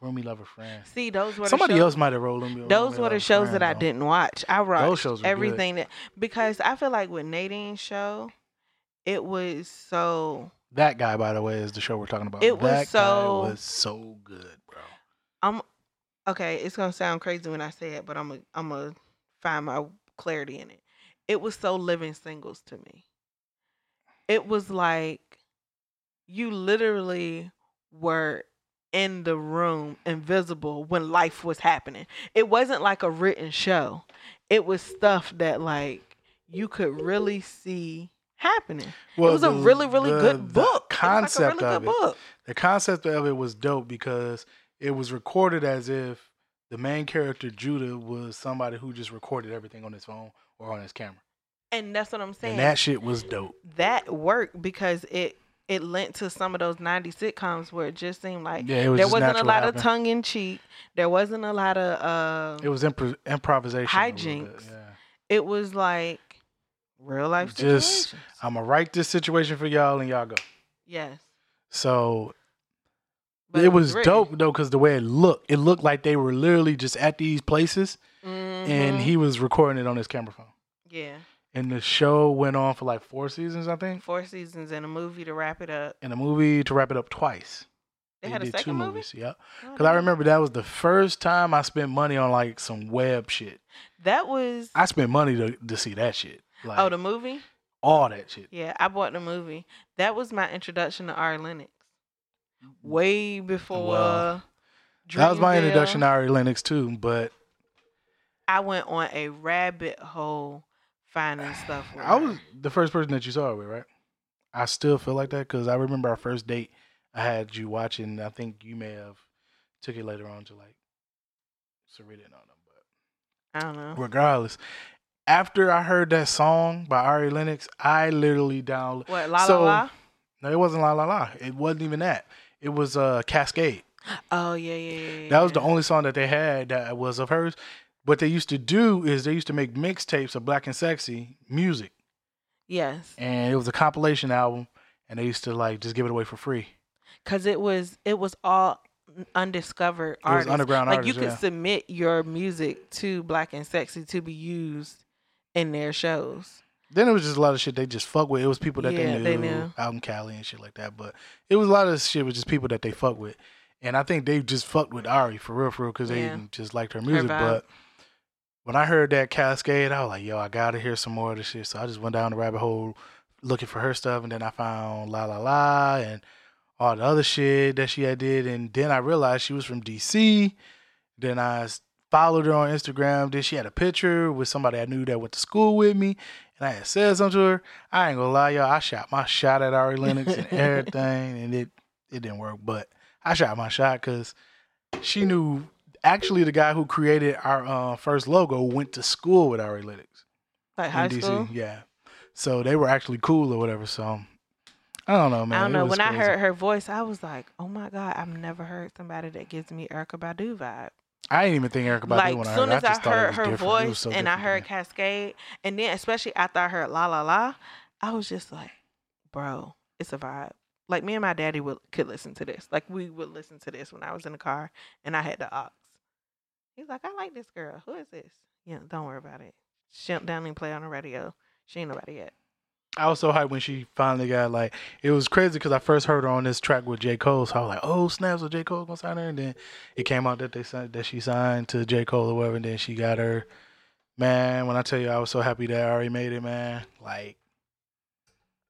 Roomy Lover Friend. See, those were the Somebody shows- else might have rolled them. Those were the shows that I didn't watch. I watched Those shows were good. everything that because I feel like with Nadine's show, it was so That guy, by the way, is the show we're talking about. It was so- was so good, bro. I'm okay. It's gonna sound crazy when I say it, but I'm a, I'm gonna find my clarity in it. It was so living singles to me. It was like you literally were in the room, invisible when life was happening. It wasn't like a written show. It was stuff that like you could really see happening. it was a really, really the- good the book. Concept like really of good it, book. the concept of it was dope because it was recorded as if the main character Judah was somebody who just recorded everything on his phone or on his camera, And that's what I'm saying. and that shit was dope. that worked because it it lent to some of those 90s sitcoms where it just seemed like Yeah, was there wasn't a lot happening. of tongue in cheek. There wasn't a lot of uh It was impro- improvisation. Hijinks. Yeah. it was like real life Just-. I'm gonna write this situation for y'all, and y'all go. yes. So But it was dope though, because the way it looked, it looked like they were literally just at these places, and Mhm. he was recording it on his camera phone. yeah, And the show went on for like four seasons, I think. four seasons and a movie to wrap it up. And a movie to wrap it up twice. They, had a second movie. movies. Yep. Oh, Because I remember that was the first time I spent money on like some web shit. that was I spent money to, to see that shit. Like oh the movie. all that shit. Yeah, I bought the movie. That was my introduction to Ari Lennox. Way before. Well, That was my introduction to Ari Lennox too. But I went on a rabbit hole finding stuff. <sighs> I her. was the first person that you saw it with, right? I still feel like that because I remember our first date. I had you watching. I think you may have took it later on to like Sarita and all them, but I don't know. regardless. After I heard that song by Ari Lennox, I literally down. What la So- la la? No, it wasn't La La La. It wasn't even that. It was uh, Cascade. Oh yeah, yeah. yeah, That was the only song that they had that was of hers. What they used to do is they used to make mixtapes of Black and Sexy music, Yes, and it was a compilation album, and they used to like just give it away for free. because it was it was all undiscovered It was artists. underground like artists. you could yeah. submit your music to Black and Sexy to be used in their shows. Then it was just a lot of shit they just fuck with. It was people that Yeah, they, they knew, knew. out in Cali and shit like that. But it was a lot of shit with just people that they fuck with. And I think they just fucked with Ari for real, for real, because they Yeah. just liked her music. vibe. but when I heard that Cascade, I was like, yo, I gotta hear some more of this shit. So I just went down the rabbit hole looking for her stuff, and then I found La La La and all the other shit that she had did, and then I realized she was from DC. Then I followed her on Instagram. Then she had a picture with somebody I knew that went to school with me, and I had said something to her. I ain't gonna lie, y'all. I shot my shot at Ari Lennox and <laughs> everything, and it it didn't work. But I shot my shot because she knew. Actually, the guy who created our uh, first logo went to school with Ari Lennox Like high DC. school. Yeah, so they were actually cool or whatever. So I don't know, man. I don't know. When I heard her voice, I was like, "Oh my god, I've never heard somebody that gives me Erykah Badu vibe." I didn't even think Erykah Badu like when I soon heard. as. I I, just thought it heard her different. Voice so and I heard me. Cascade, and then especially after I heard La La La, I was just like, "Bro, it's a vibe." Like me and my daddy would could listen to this. Like we would listen to this when I was in the car and I had the. He's like, "I like this girl. Who is this?" Yeah, don't worry about it. She don't down and play on the radio. She ain't nobody yet. I was so hyped when she finally got like it was crazy because I first heard her on this track with J Cole, so I was like, "Oh snaps!" with J Cole gonna sign her, and then it came out that they signed that she signed to J Cole or whatever, and then she got her. Man, when I tell you, I was so happy that I already made it, man. Like,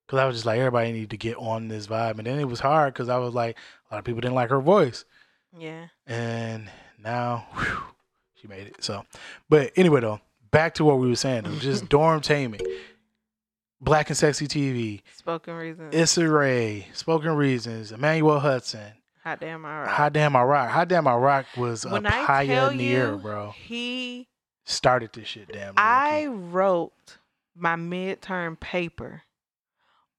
cause I was just like, everybody need to get on this vibe, and then it was hard because I was like, a lot of people didn't like her voice, Yeah. and now whew, she made it. So, but anyway, though, back to what we were saying, though, <laughs> just Dormtainment, Black and Sexy TV. Spoken reason. Issa Rae, Spoken Reasons, Emmanuel Hudson. Hot damn all right. Hot Damn I Rock. Hot Damn I Rock was a when I tell pioneer, you, bro. he Started this shit, damn. I wrote my midterm paper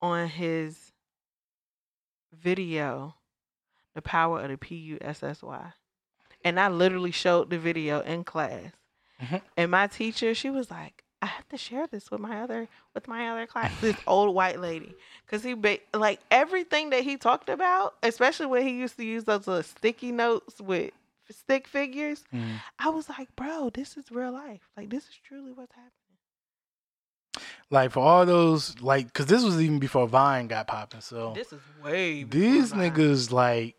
on his video, The Power of the P-U-S-S-Y. And I literally showed the video in class. Mhm. And my teacher, she was like, I have to share this with my other with my other class. This <laughs> old white lady, because he ba- like everything that he talked about, especially when he used to use those little sticky notes with stick figures. Mhm. I was like, bro, this is real life. Like this is truly what's happening. Like for all those, like, because this was even before Vine got popping. So This is way before these Vine. niggas, like,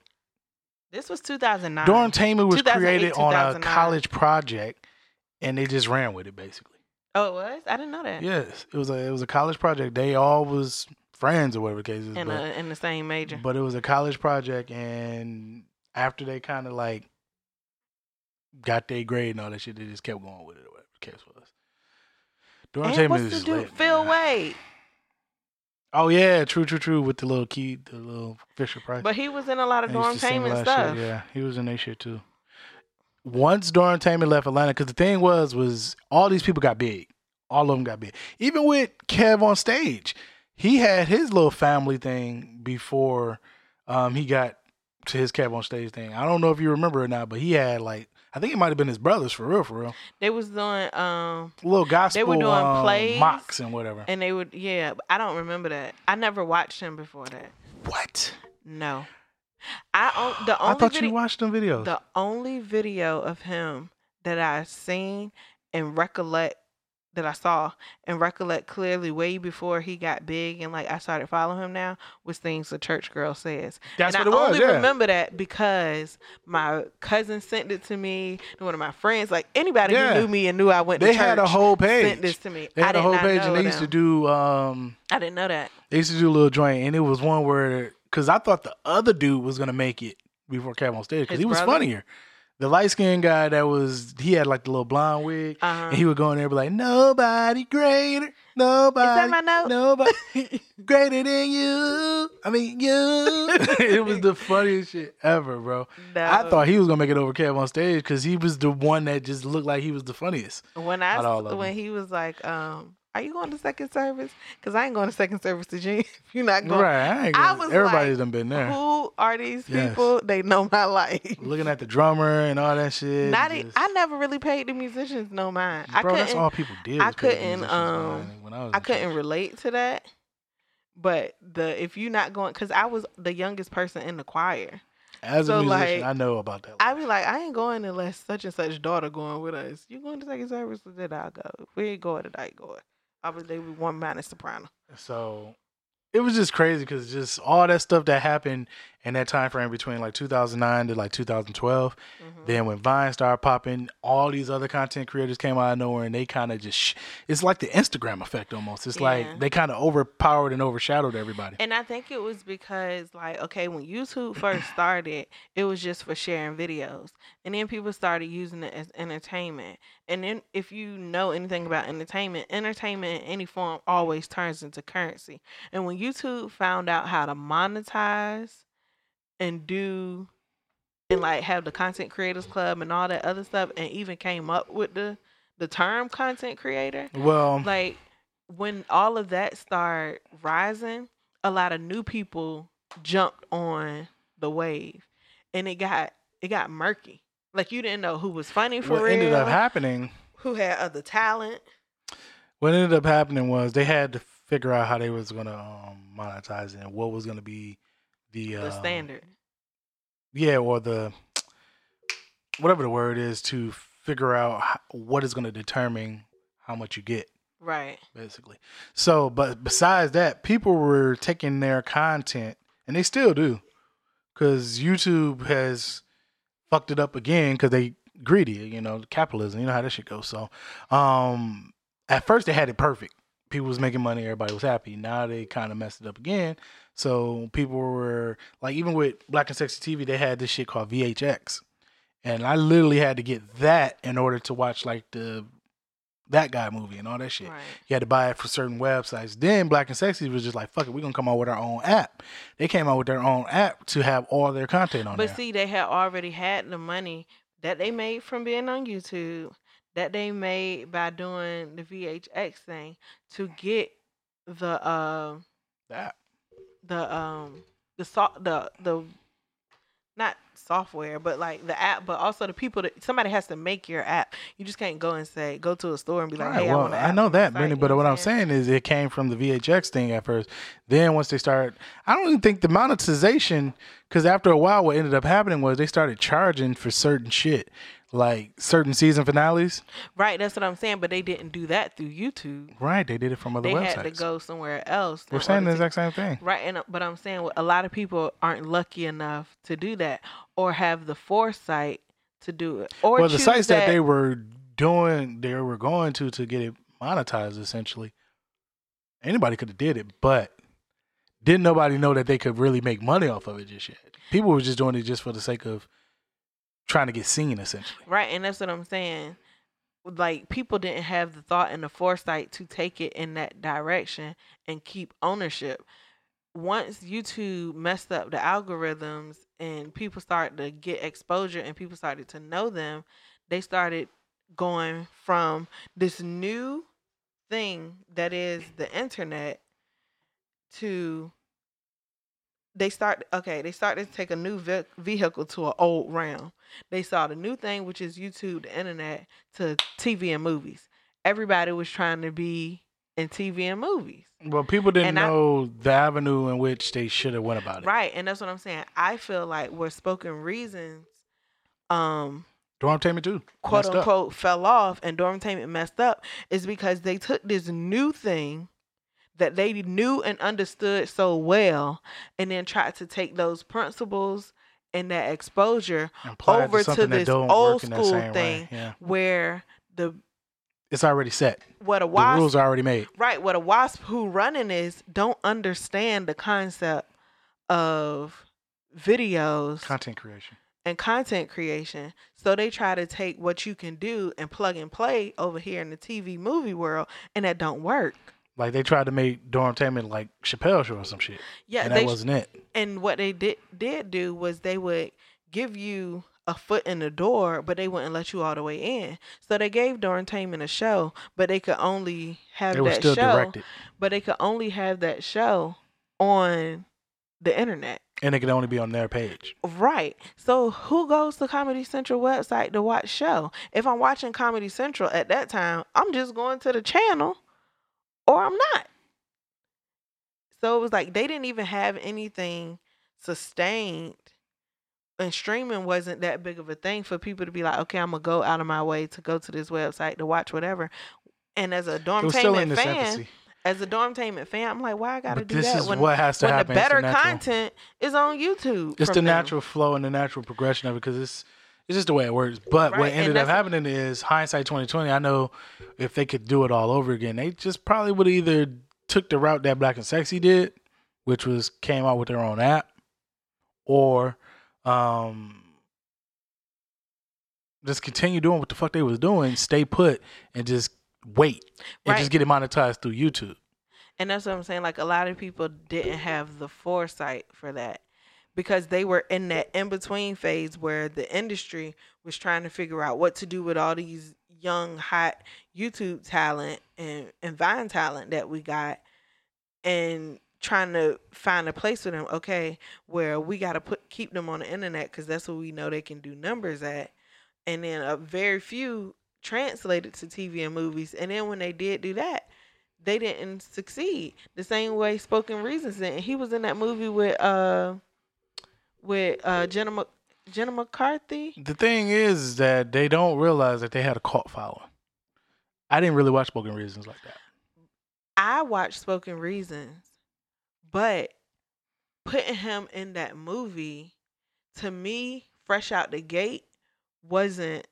This was 2009. Dormtainment was created on a college project, and they just ran with it basically. oh, it was. I didn't know that. Yes, it was a it was a college project. They all was friends or whatever the case is. In but- a, in the same major. But it was a college project, and after they kind of like got their grade and all that shit, they just kept going with it or whatever the case was. Dorm and Tamer what's is the dude? lit, Phil man. Wade. Oh yeah, true, true, true. With the little key, the little Fisher Price. But he was in a lot of dorm to sing a taming lot of stuff. Shit, yeah, he was in that shit too. Once Dormtainment left Atlanta, because the thing was, was all these people got big. All of them got big. Even with KevOnStage, he had his little family thing before um, he got to his KevOnStage thing. I don't know if you remember or not, but he had like I think it might have been his brothers for real, for real. They was doing um little gospel They were doing um, plays. mocks and whatever. and they would yeah, I don't remember that. I never watched him before that. what? No. I the I thought video, you watched them videos. the only video of him that I've seen and recollect that I saw and recollect clearly way before he got big and like I started following him now was things the church girl says. That's and what I it was. I only Yeah. remember that because my cousin sent it to me. One of my friends, like anybody Yeah. who knew me and knew I went they to church, had a whole page. sent this to me. They I had did a whole page, and they used to do. um I didn't know that. They used to do a little joint, and it was one where because I thought the other dude was gonna make it before KevOnStage because he was brother? funnier. The light skinned guy that was he had like the little blonde wig, Uh-huh. and he would go in there and be like, "Nobody greater, nobody, my note? nobody <laughs> greater than you." I mean, you. <laughs> it was the funniest shit ever, bro. I thought he was gonna make it over KevOnStage because he was the one that just looked like he was the funniest. when I Not all of when them. he was like, um, "Are you going to second service?" Because I ain't going to second service to Gene. <laughs> you're not going, right? I ain't gonna- was everybody's like, done been there. who are these Yes. people? They know my life. Looking at the drummer and all that shit. Not just- I never really paid the musicians no mind. I bro, couldn't. that's all people did. I was pay the couldn't, um, when I, was I couldn't church. relate to that. But the if you're not going, because I was the youngest person in the choir. As a so, musician, like, I know about that. I be like, I ain't going unless such and such daughter going with us. You going to second service? Then I'll go. We ain't going, I ain't going. They were one minus soprano. So it was just crazy because just all that stuff that happened in that time frame between like 2009 to like 2012. Mhm. Then when Vine started popping, all these other content creators came out of nowhere and they kind of just sh- it's like the Instagram effect almost. It's Yeah. like they kind of overpowered and overshadowed everybody. And I think it was because, like, okay, when YouTube first started, it was just for sharing videos. And then people started using it as entertainment. And then, if you know anything about entertainment, entertainment in any form always turns into currency. And when YouTube found out how to monetize and do, and like have the Content Creators Club and all that other stuff, and even came up with the, the term content creator, Well, like when all of that started rising, a lot of new people jumped on the wave, and it got it got murky. Like you didn't know who was funny for real. what real, ended up happening who had other talent. what ended up happening was they had to figure out how they was gonna um, monetize it and what was gonna be the The uh, standard, yeah, or the whatever the word is to figure out what is gonna determine how much you get, right? basically. So, but besides that, people were taking their content, and they still do, because YouTube has fucked it up again because they greedy, you know, capitalism. You know how that shit goes. So, um, at first they had it perfect. People was making money, everybody was happy. Now they kind of messed it up again. So people were like, even with Black and Sexy TV, they had this shit called VHX, and I literally had to get that in order to watch like the that guy movie and all that shit. Right. You had to buy it for certain websites. Then Black and Sexy was just like, fuck it, we're gonna come out with our own app. They came out with their own app to have all their content on there. But there. see, they had already had the money that they made from being on YouTube, that they made by doing the VHX thing to get the uh, that. The um the the the not software but like the app but also the people that somebody has to make your app you just can't go and say go to a store and be like Right, hey I, well, want an I know that, Benny, but what I'm saying? saying is it came from the VHX thing at first. Then once they started, I don't even think the monetization, because after a while, what ended up happening was they started charging for certain shit, like certain season finales. right that's what i'm saying but they didn't do that through youtube Right, they did it from other they websites. They had to go somewhere else We're saying the exact same thing. Right, and but I'm saying a lot of people aren't lucky enough to do that, or have the foresight to do it, or well, the sites that, they were doing, they were going to to get it monetized. Essentially, anybody could have did it, but didn't nobody know that they could really make money off of it just yet. People were just doing it just for the sake of trying to get seen, essentially. right, and that's what I'm saying. Like people didn't have the thought and the foresight to take it in that direction and keep ownership. Once YouTube messed up the algorithms and people started to get exposure and people started to know them, they started going from this new thing that is the internet to they start okay they started to take a new ve- vehicle to an old realm. They saw the new thing which is youtube the internet to tv and movies. Everybody was trying to be in tv and movies Well, people didn't And I- know the avenue in which they should have went about it. right and that's what i'm saying i feel like where spoken reasons um Dormtainment too. quote Messed up. unquote fell off and Dormtainment messed up is because they took this new thing that they knew and understood so well and then tried to take those principles and that exposure it over to that this old work in that school thing. Yeah, where the it's already set. what a The wasp rules are already made. right what a wasp who running is don't understand the concept of videos Content creation. and content creation. So they try to take what you can do and plug and play over here in the TV movie world, and that don't work. Like they tried to make Dorm Dormtainment like Chappelle Show or some shit. Yeah, and that they wasn't it. and what they did did do was they would give you a foot in the door, but they wouldn't let you all the way in. So they gave Dormtainment a show, but they could only have were that still show. directed, But they could only have that show on the internet. and it could only be on their page. Right. So who goes to Comedy Central website to watch show? If I'm watching Comedy Central at that time, I'm just going to the channel or I'm not. So it was like they didn't even have anything sustained and streaming wasn't that big of a thing for people to be like, okay, I'm gonna go out of my way to go to this website to watch whatever. And as a Dormtainment fan, as a Dormtainment fan, I'm like, why I gotta But do this that is when, what has to when the happen. The better natural- content is on YouTube? It's the them. natural flow and the natural progression of it because it's it's just the way it works. But Right, what ended up happening is hindsight twenty twenty. I know if they could do it all over again, they just probably would have either took the route that Black and Sexy did, which was came out with their own app, or um just continue doing what the fuck they was doing, stay put, and just wait and Right. just get it monetized through YouTube. And that's what I'm saying. Like a lot of people didn't have the foresight for that because they were in that in between phase where the industry was trying to figure out what to do with all these young, hot YouTube talent and, and Vine talent that we got and trying to find a place for them. Okay, where we got to put keep them on the internet because that's what we know they can do numbers at. And then a very few translated to TV and movies. And then when they did do that, they didn't succeed the same way Spoken Reasons did. And he was in that movie with uh with uh Jenna Mc- Jenna McCarthy. The thing is, is that they don't realize that they had a cult following. I didn't really watch Spoken Reasons like that. I watched Spoken Reasons, but putting him in that movie to me, fresh out the gate, wasn't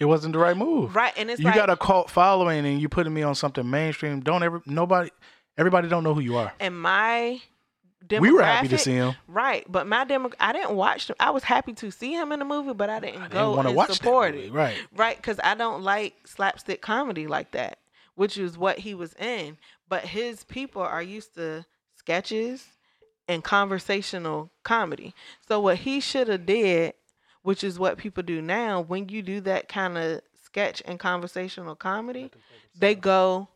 It wasn't the right move. right. And it's you like got a cult following, and you putting me on something mainstream. Don't ever nobody, everybody don't know who you are. and my We were happy to see him. Right, but my demo, I didn't watch them. I was happy to see him in the movie, but I didn't I go didn't and watch support it. Right. Right, because I don't like slapstick comedy like that, which is what he was in. But his people are used to sketches and conversational comedy. So what he should have did, which is what people do now, when you do that kind of sketch and conversational comedy, they go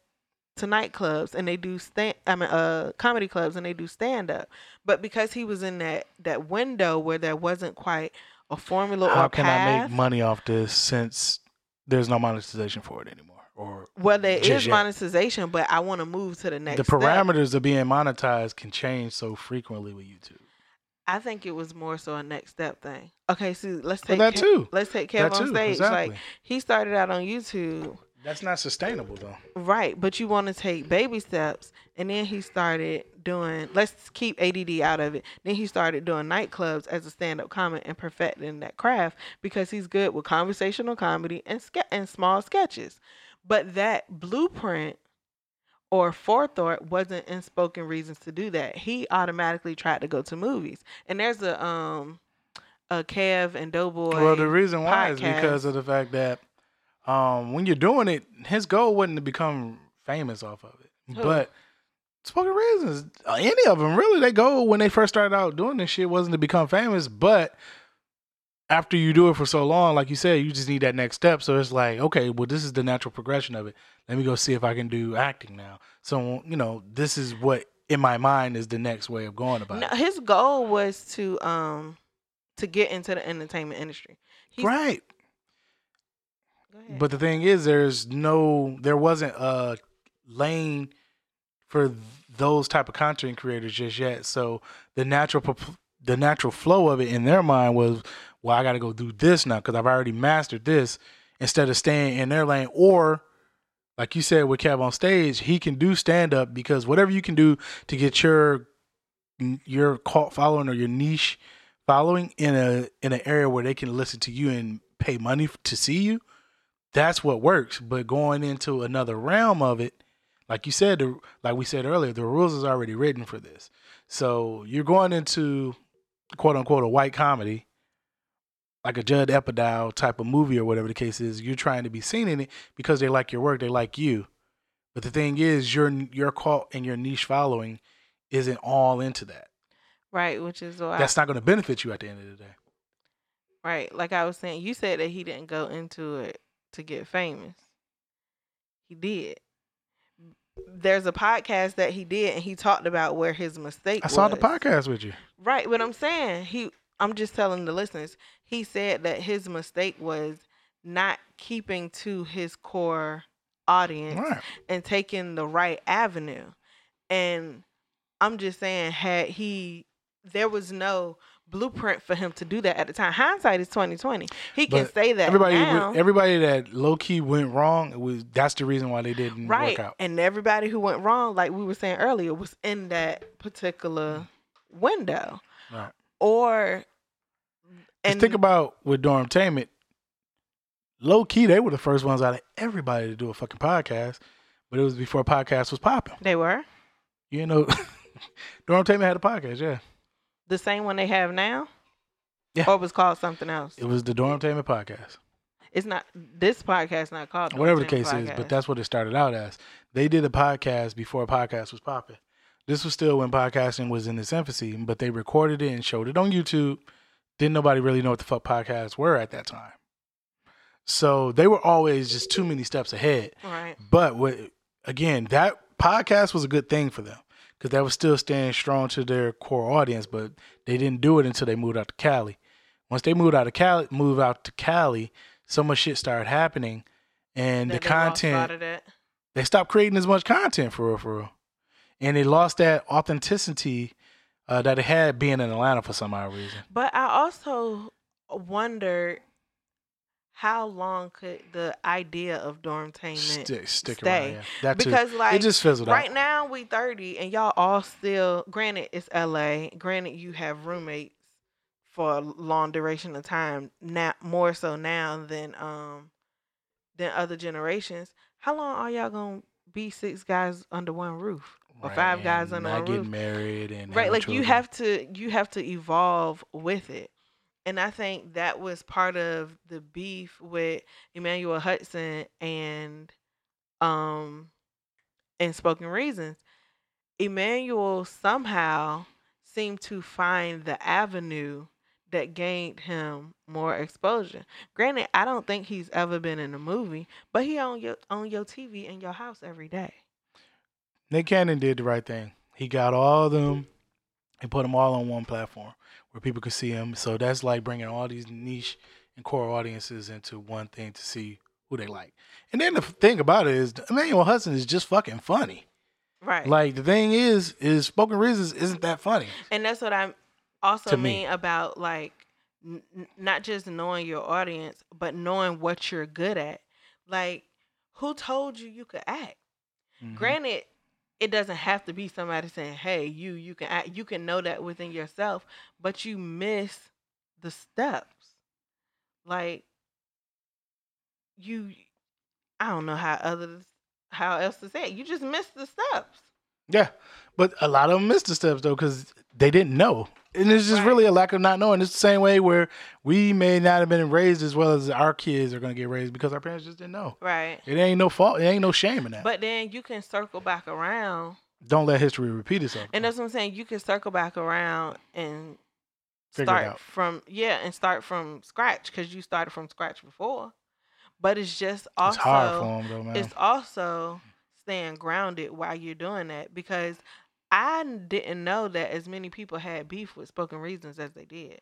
to nightclubs and they do stand I mean uh comedy clubs and they do stand up. But because he was in that that window where there wasn't quite a formula How or can path, I make money off this since there's no monetization for it anymore? Or well there is yet? monetization, but I want to move to the next the step. parameters of being monetized can change so frequently with YouTube. I think it was more so a next step thing. Okay, so let's Well, take that Kev- too. let's take That Kev on too, stage. exactly. Like he started out on YouTube, That's not sustainable though. right? But you want to take baby steps, and then he started doing. Let's keep ADD out of it. Then he started doing nightclubs as a stand-up comic and perfecting that craft because he's good with conversational comedy and ske- and small sketches. But that blueprint or forethought wasn't in spoken reasons to do that. He automatically tried to go to movies. And there's a um a Kev and Doughboy. Well, the reason why is because of the fact that um, when you're doing it, his goal wasn't to become famous off of it. Who? But spoken reasons, any of them really, they go when they first started out doing this shit wasn't to become famous, but after you do it for so long, like you said, you just need that next step. So it's like, okay, well, this is the natural progression of it. Let me go see if I can do acting now. So you know, this is what in my mind is the next way of going about No, it. his goal was to um to get into the entertainment industry. He's, Right. But the thing is, there's no, there wasn't a lane for those type of content creators just yet. So the natural, the natural flow of it in their mind was, well, I got to go do this now because I've already mastered this. Instead of staying in their lane, or like you said with KevOnStage, he can do stand up because whatever you can do to get your your cult following or your niche following in a in an area where they can listen to you and pay money to see you that's what works but going into another realm of it like you said like we said earlier the rules is already written for this so you're going into quote unquote a white comedy like a Judd Apatow type of movie or whatever the case is, you're trying to be seen in it because they like your work, they like you. But the thing is, your your cult and your niche following isn't all into that. Right, which is why That's not going to benefit you at the end of the day. right. Like I was saying, you said that he didn't go into it to get famous. He did. There's a podcast that he did, and he talked about where his mistake. I saw the podcast with you. Right, What I'm saying he. I'm just telling the listeners. He said that his mistake was not keeping to his core audience Right. and taking the right avenue. And I'm just saying, had he, there was no blueprint for him to do that at the time. Hindsight is 2020. He can But say that Everybody, now, everybody that low key went wrong, it was that's the reason why they didn't right? work out. And everybody who went wrong, like we were saying earlier, was in that particular mm. window, Right. or Just think about with Dormtainment. Low key, they were the first ones out of everybody to do a fucking podcast, but it was before podcast was popping. they were You know, <laughs> Dormtainment had a podcast. Yeah, the same one they have now. Yeah. or it was called something else. it was the Dormtainment podcast. It's not this podcast. Not called whatever the case is, but that's what it started out as. They did a podcast before a podcast was popping. This was still when podcasting was in its infancy, but they recorded it and showed it on YouTube. Didn't nobody really know what the fuck podcasts were at that time. So they were always just too many steps ahead. right. But what, again, that podcast was a good thing for them because that was still staying strong to their core audience. But they didn't do it until they moved out to Cali. Once they moved out of Cali, moved out to Cali, so much shit started happening, and That the content sight of that. they stopped creating as much content for real, for real, and they lost that authenticity uh, that it had being in Atlanta for some odd reason. But I also wonder how long could the idea of dormtainment Stick, stick stay? around, yeah. That too. because like it just fizzled right out. now we 30 and y'all all still granted it's LA granted you have roommates for a long duration of time now more so now than um than other generations how long are y'all gonna be six guys under one roof or five guys under not one getting roof. married and right like you have to you have to evolve with it. And i think that was part of the beef with emmanuel hudson and um and spoken reasons. Emmanuel somehow seemed to find the avenue that gained him more exposure. Granted i don't think he's ever been in a movie but he on your on your tv in your house every day Nick Cannon did the right thing. He got all of them and put them all on one platform where people could see him. So that's like bringing all these niche and core audiences into one thing to see who they like. And then the thing about it is, Emmanuel Hudson is just fucking funny. right Like the thing is, is Spoken Reasons isn't that funny. And that's what I'm also To me. mean about like n- not just knowing your audience, but knowing what you're good at. Like, who told you you could act? Mhm. Granted, it doesn't have to be somebody saying, "Hey, you, you can act." You can know that within yourself, but you miss the steps. Like, you, I don't know how others, how else to say it. You just miss the steps. Yeah, but a lot of them missed the steps though because they didn't know, and it's just Right. really a lack of not knowing. It's the same way where we may not have been raised as well as our kids are going to get raised because our parents just didn't know. Right. It ain't no fault. It ain't no shame in that. But then you can circle back around Don't let history repeat itself. And that's what I'm saying. You can circle back around and Figure start from yeah, and start from scratch because you started from scratch before. But it's just it's also hard for them though, man. it's also staying grounded while you're doing that because I didn't know that as many people had beef with spoken reasons as they did.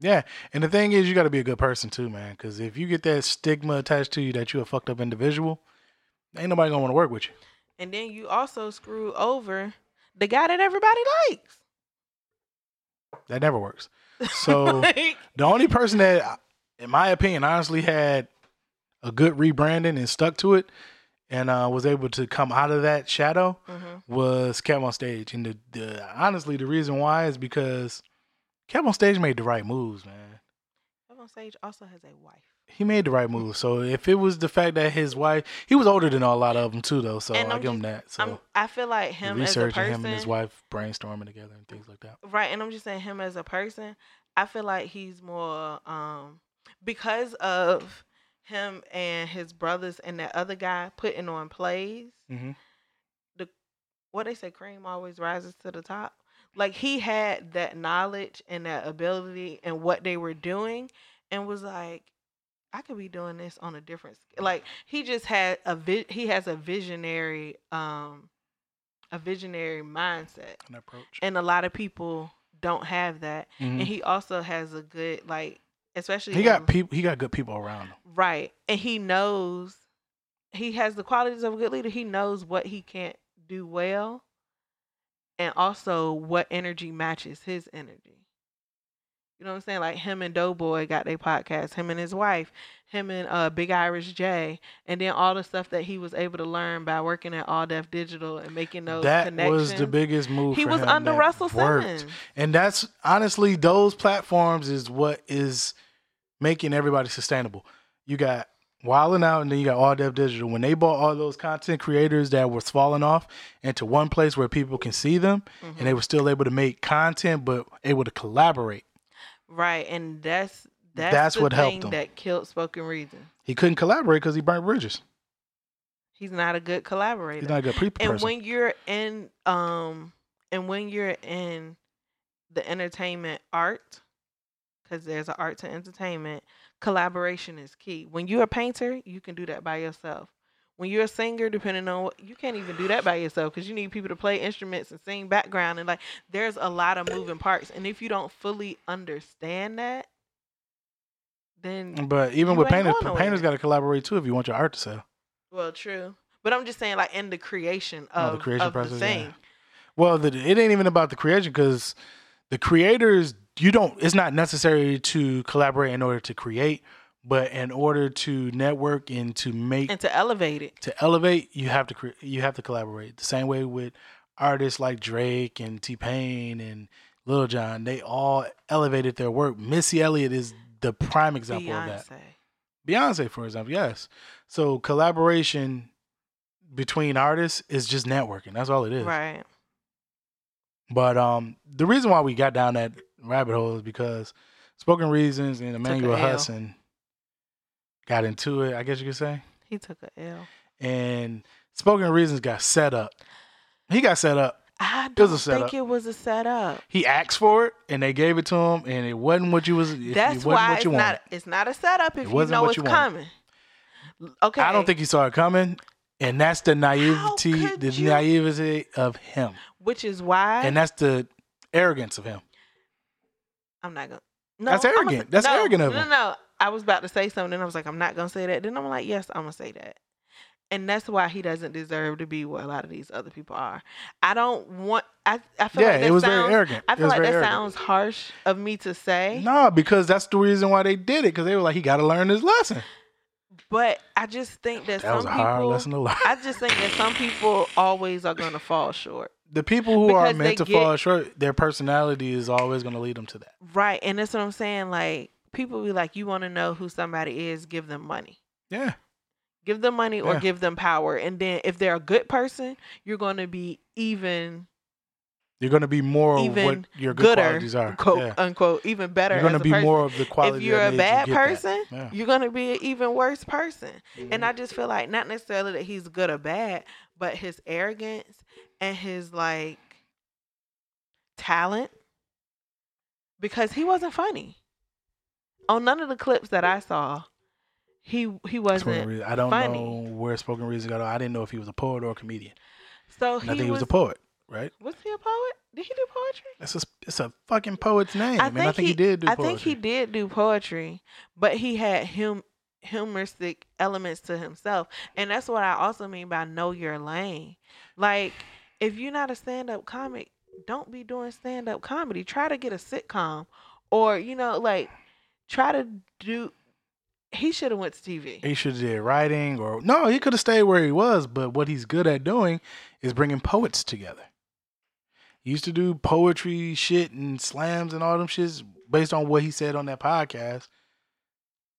Yeah, and the thing is, you got to be a good person too, man. Because if you get that stigma attached to you that you're a fucked up individual, ain't nobody gonna want to work with you. And then you also screw over the guy that everybody likes. That never works. <laughs> So Like, the only person that, in my opinion, honestly had a good rebranding and stuck to it, and uh, was able to come out of that shadow mhm. was KevOnStage. And the, the honestly, the reason why is because KevOnStage made the right moves, man. KevOnStage also has a wife. He made the right move. So if it was the fact that his wife, he was older than a lot of them too, though. So And I I'm give him that. So I'm, I feel like him as a research and person, him and his wife brainstorming together and things like that. right? And I'm just saying him as a person. I feel like he's more. um because of him and his brothers and that other guy putting on plays. Mhm. The what they say, cream always rises to the top. Like he had that knowledge and that ability and what they were doing, and was like, I could be doing this on a different scale. Like he just had a vi- he has a visionary um a visionary mindset, An approach. and a lot of people don't have that. Mhm. And he also has a good like, especially He got people. He got good people around him. Right. And he knows he has the qualities of a good leader. He knows what he can't do well and also what energy matches his energy. You know what I'm saying? Like him and Doughboy got their podcast, him and his wife, him and uh Big Irish J, and then all the stuff that he was able to learn by working at All Def Digital and making those That connections. was the biggest move. he was under Russell worked. Simmons. And that's honestly those platforms is what is making everybody sustainable. You got Wild 'N Out and then you got All Def Digital. When they bought all those content creators that was falling off into one place where people can see them Mm-hmm. and they were still able to make content but able to collaborate. Right. And that's that's, That's the what helped thing him. that killed spoken reason. He couldn't collaborate because he burnt bridges. He's not a good collaborator. He's not a good people and person. when you're in um and when you're in the entertainment art because there's an art to entertainment collaboration is key when you're a painter you can do that by yourself when you're a singer depending on what you can't even do that by yourself because you need people to play instruments and sing background and like there's a lot of moving parts and if you don't fully understand that then mm, but even with painters, painters got to collaborate too if you want your art to sell. well true but i'm just saying like in the creation Oh, of, the creation of process, the yeah. Well, the, it ain't even about the creation because the creators, you don't. It's not necessary to collaborate in order to create, but in order to network and to make and to elevate it to elevate, you have to cre- you have to collaborate. The same way with artists like Drake and T Pain and Lil Jon, they all elevated their work. Missy Elliott is the prime example of that. Beyonce. Beyonce, for example, yes. So collaboration between artists is just networking. That's all it is. Right. But um, the reason why we got down that rabbit hole is because Spoken Reasons and Emmanuel. Hudson got into it. I guess you could say, He took a L. and Spoken Reasons got set up. He got set up. I don't a setup. think it was a setup. He asked for it, and they gave it to him, and it wasn't what you was. That's it wasn't why it's wanted. not. It's not a setup if It you know what it's you coming. Okay. I don't think he saw it coming, and that's the naivety, the you- naivety of him, Which is why and that's the arrogance of him. I'm not gonna. No, That's arrogant. say- That's no, arrogant of no, him. No, no. I was about to say something, and I was like, I'm not gonna say that. Then I'm like, yes, I'm gonna say that. And that's why he doesn't deserve to be what a lot of these other people are. I don't want. I. I feel Yeah, like that it was sounds, very arrogant. I feel like that arrogant. sounds harsh of me to say. No, because that's the reason why they did it. Because they were like, he got to learn his lesson. But I just think that, That some was a hard people. lesson to learn. I just think that some people always are going to fall short. the people who are meant to fall short, their personality is always going to lead them to that. Right. And that's what I'm saying. Like, people be like, you want to know who somebody is, give them money. Yeah, Give them money or Yeah. give them power. And then if they're a good person, you're going to be even you're going to be more of even what your good gooder, qualities are. quote yeah. unquote, even better. You're going to be person. more of the quality. If you're a you bad get person, Yeah. you're going to be an even worse person. Mm-hmm. And I just feel like not necessarily that he's good or bad, but his arrogance and his like talent because he wasn't funny. On none of the clips that I saw, he he wasn't. I don't funny. know where Spoken Reason got. I didn't know if he was a poet or a comedian. So he I think he was a poet, right? was he a poet? Did he do poetry? It's a it's a fucking poet's name, I and I think he, did do poetry. I poetry. think he did do poetry, but he had hum humoristic elements to himself, and that's what I also mean by know your lane. Like, if you're not a stand-up comic, don't be doing stand-up comedy. Try to get a sitcom, or you know, like, try to do. He should have went to TV. He should have did writing, or no, he could have stayed where he was. But what he's good at doing is bringing poets together. He used to do poetry shit and slams and all them shits based on what he said on that podcast.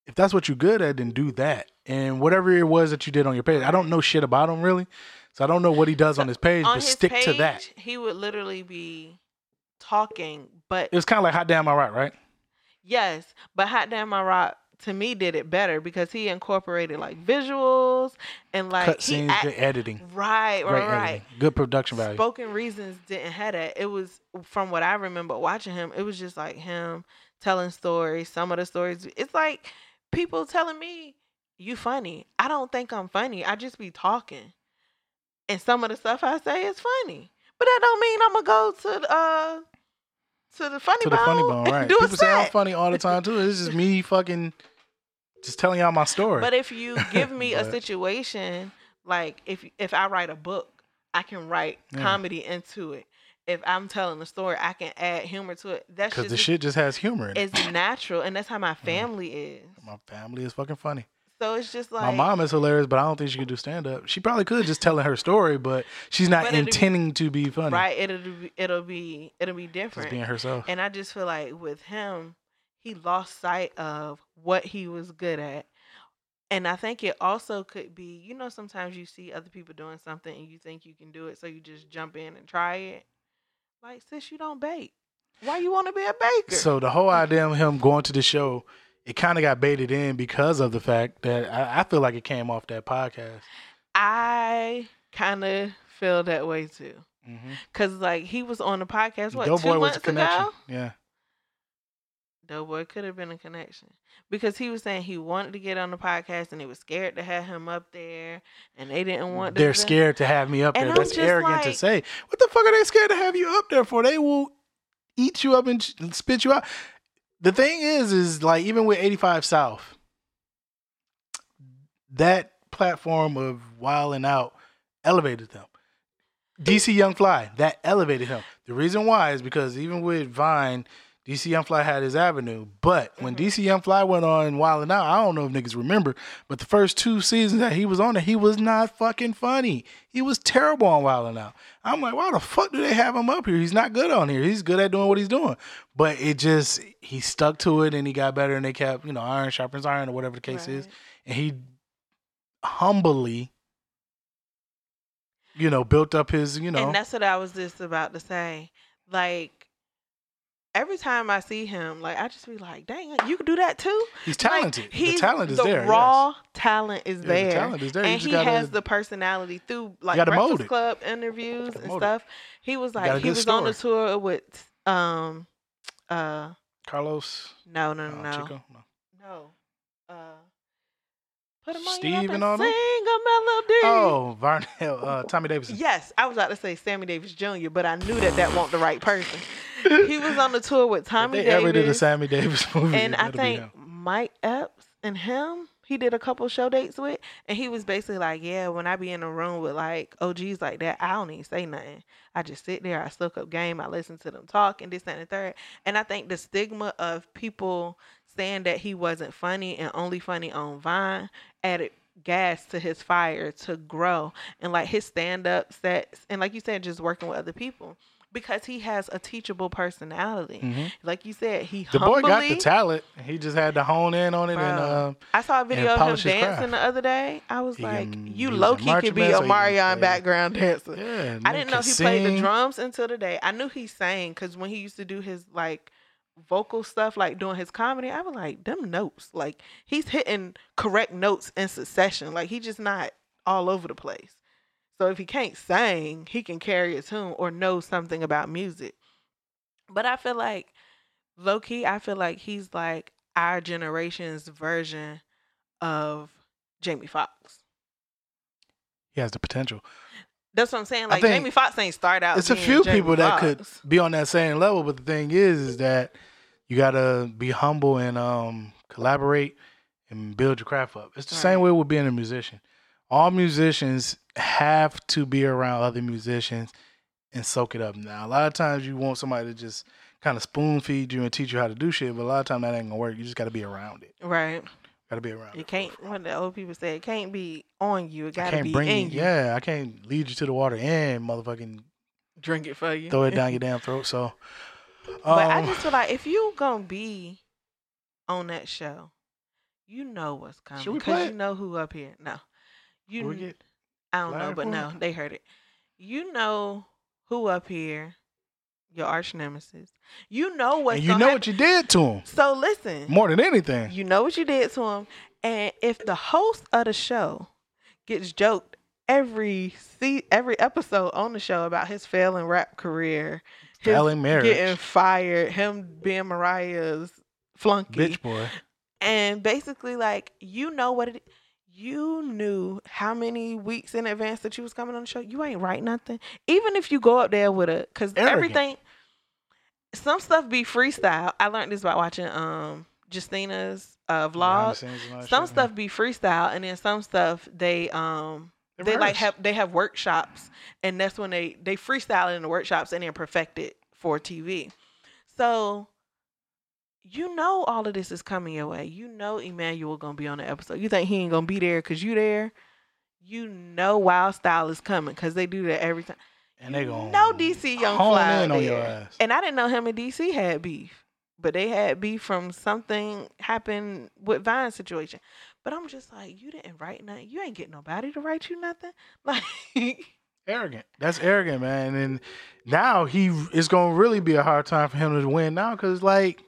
If that's what you're good at, then do that. And whatever it was that you did on your page, I don't know shit about him really, so I don't know what he does on his page. On but his stick page, to that. he would literally be talking, but It was kind of like "Hot Damn, I Right," right? Yes, but Hot Damn My Rock to me did it better because he incorporated like visuals and like Cut scenes, act- good editing, right, great right, right. good production value. Spoken Reasons didn't have that. It was from what I remember watching him. It was just like him telling stories. Some of the stories, it's like people telling me you funny. I don't think I'm funny. I just be talking, and some of the stuff I say is funny. But that don't mean I'm gonna go to uh to the funny to the bone. funny bone, right? <laughs> People say I'm funny all the time too. It's just me fucking just telling y'all my story. But if you give me <laughs> a situation like if if I write a book, I can write Yeah. comedy into it. If I'm telling a story, I can add humor to it. That's Because just the shit just has humor in it. it's natural, and that's how my family is. My family is fucking funny. So it's just like my mom is hilarious, but I don't think she can do stand up. She probably could just telling her story, but she's not But it'll be- intending to be funny. right. It'll be, it'll be it'll be different. Just being herself. And I just feel like with him, he lost sight of what he was good at. And I think it also could be, you know, sometimes you see other people doing something and you think you can do it, so you just jump in and try it. Like, sis, you don't bake. Why you want to be a baker? So the whole idea of him going to the show, it kind of got baited in because of the fact that I, I feel like it came off that podcast. I kind of feel that way too. Mm-hmm. Cause like he was on the podcast what Doughboy two was months a connection. ago. Yeah. Doughboy could have been a connection because he was saying he wanted to get on the podcast and they were scared to have him up there and they didn't want. To. They're to scared to have me up there. I'm That's arrogant to say. What the fuck are they scared to have you up there for? They will eat you up and spit you out. The thing is, is like even with 85 South, that platform of Wild 'N Out elevated them. DC Young Fly, that elevated him. The reason why is because even with Vine, DC Young Fly had his avenue. But when Mhm. DC Young Fly went on Wild 'N Out, I don't know if niggas remember, but the first two seasons that he was on it, he was not fucking funny. He was terrible on Wild 'N Out. I'm like, why the fuck do they have him up here? He's not good on here. He's good at doing what he's doing. But it just he stuck to it and he got better and they kept, you know, iron sharpens iron or whatever the case is. And he humbly, you know, built up his, you know, And that's what I was just about to say. Like every time I see him, like I just be like, "Dang, you can do that too." he's Like, talented. the he's- talent is the there. Raw yes. talent is Yeah, there. The talent is there. And he gotta, has the personality through like Breakfast. Club interviews and mold it. stuff. He was like he was on the tour with um uh Carlos no no no no Chico. No. no uh put him on Steve and all sing a melody. Oh, Varnell, uh, Tommy Davidson. Yes, I was about to say Sammy Davis Jr., but I knew that that wasn't the right person. He was on the tour with Tommy If they Davis. ever did a Sammy Davis <laughs> movie, and I think. Mike Epps and him, he did a couple show dates with, and he was basically like, "Yeah, when I be in a room with like OGs like that, I don't even say nothing. I just sit there, I soak up game, I listen to them talk, and this that, and the third. And I think the stigma of people saying that he wasn't funny and only funny on Vine added gas to his fire to grow and like his stand up sets and like you said, just working with other people. Because he has a teachable personality. Mhm. Like you said, he The boy got the talent. He just had to hone in on it and Bro. uh, I saw a video of him dancing the other day. I was He like, can- you low key could be a Marion background dancer. yeah. I didn't know he played the drums until today. I knew he sang because when he used to do his like vocal stuff, like doing his comedy, I was like, them notes. Like he's hitting correct notes in succession. Like he just not all over the place. So if he can't sing, he can carry a tune or know something about music. But I feel like low key, I feel like he's like our generation's version of Jamie Foxx. He has the potential. That's what I'm saying. Like Jamie Foxx ain't start out. It's a few Jamie people that could be on that same level, but the thing is, is that you gotta be humble and um collaborate and build your craft up. It's the same Right. way with being a musician. All musicians have to be around other musicians and soak it up. Now, a lot of times you want somebody to just kind of spoon feed you and teach you how to do shit, but a lot of time that ain't gonna work. You just gotta be around it. Right. Gotta be around It it. can't. What the old people say, it can't be on you. It gotta be in you. Yeah, I can't lead you to the water and motherfucking Drink it for you. throw it down your <laughs> damn throat. So, but I um, just feel like if you gonna be on that show, you know what's coming because you know who up here. No, you. we get I don't know, but no, it? they heard it. You know who up here your arch nemesis. You know what you know what you did to him So listen, more than anything. you know what you did to him, and if the host of the show gets joked every see every episode on the show about his failing rap career, Failing marriage. getting fired, him being Mariah's flunky, Bitch boy. and basically like you know what it you knew how many weeks in advance that you was coming on the show you ain't write nothing even if you go up there with a because Arrogant. everything some stuff be freestyle i learned this by watching um justina's uh vlog scenes and all that some shit. stuff be freestyle and then some stuff they um They like have they have workshops and that's when they they freestyle in the workshops and then perfect it for tv so you know all of this is coming your way you know emmanuel gonna be on the episode you think he ain't gonna be there because you there you know wild style is coming because they do that every time and they going no dc young fly in on your there. ass. and i didn't know him and dc had beef but they had beef from something happened with Vine situation. But I'm just like, you didn't write nothing. You ain't get nobody to write you nothing. <laughs> Like, arrogant. That's arrogant, man. And now he it's gonna really be a hard time for him to win now because like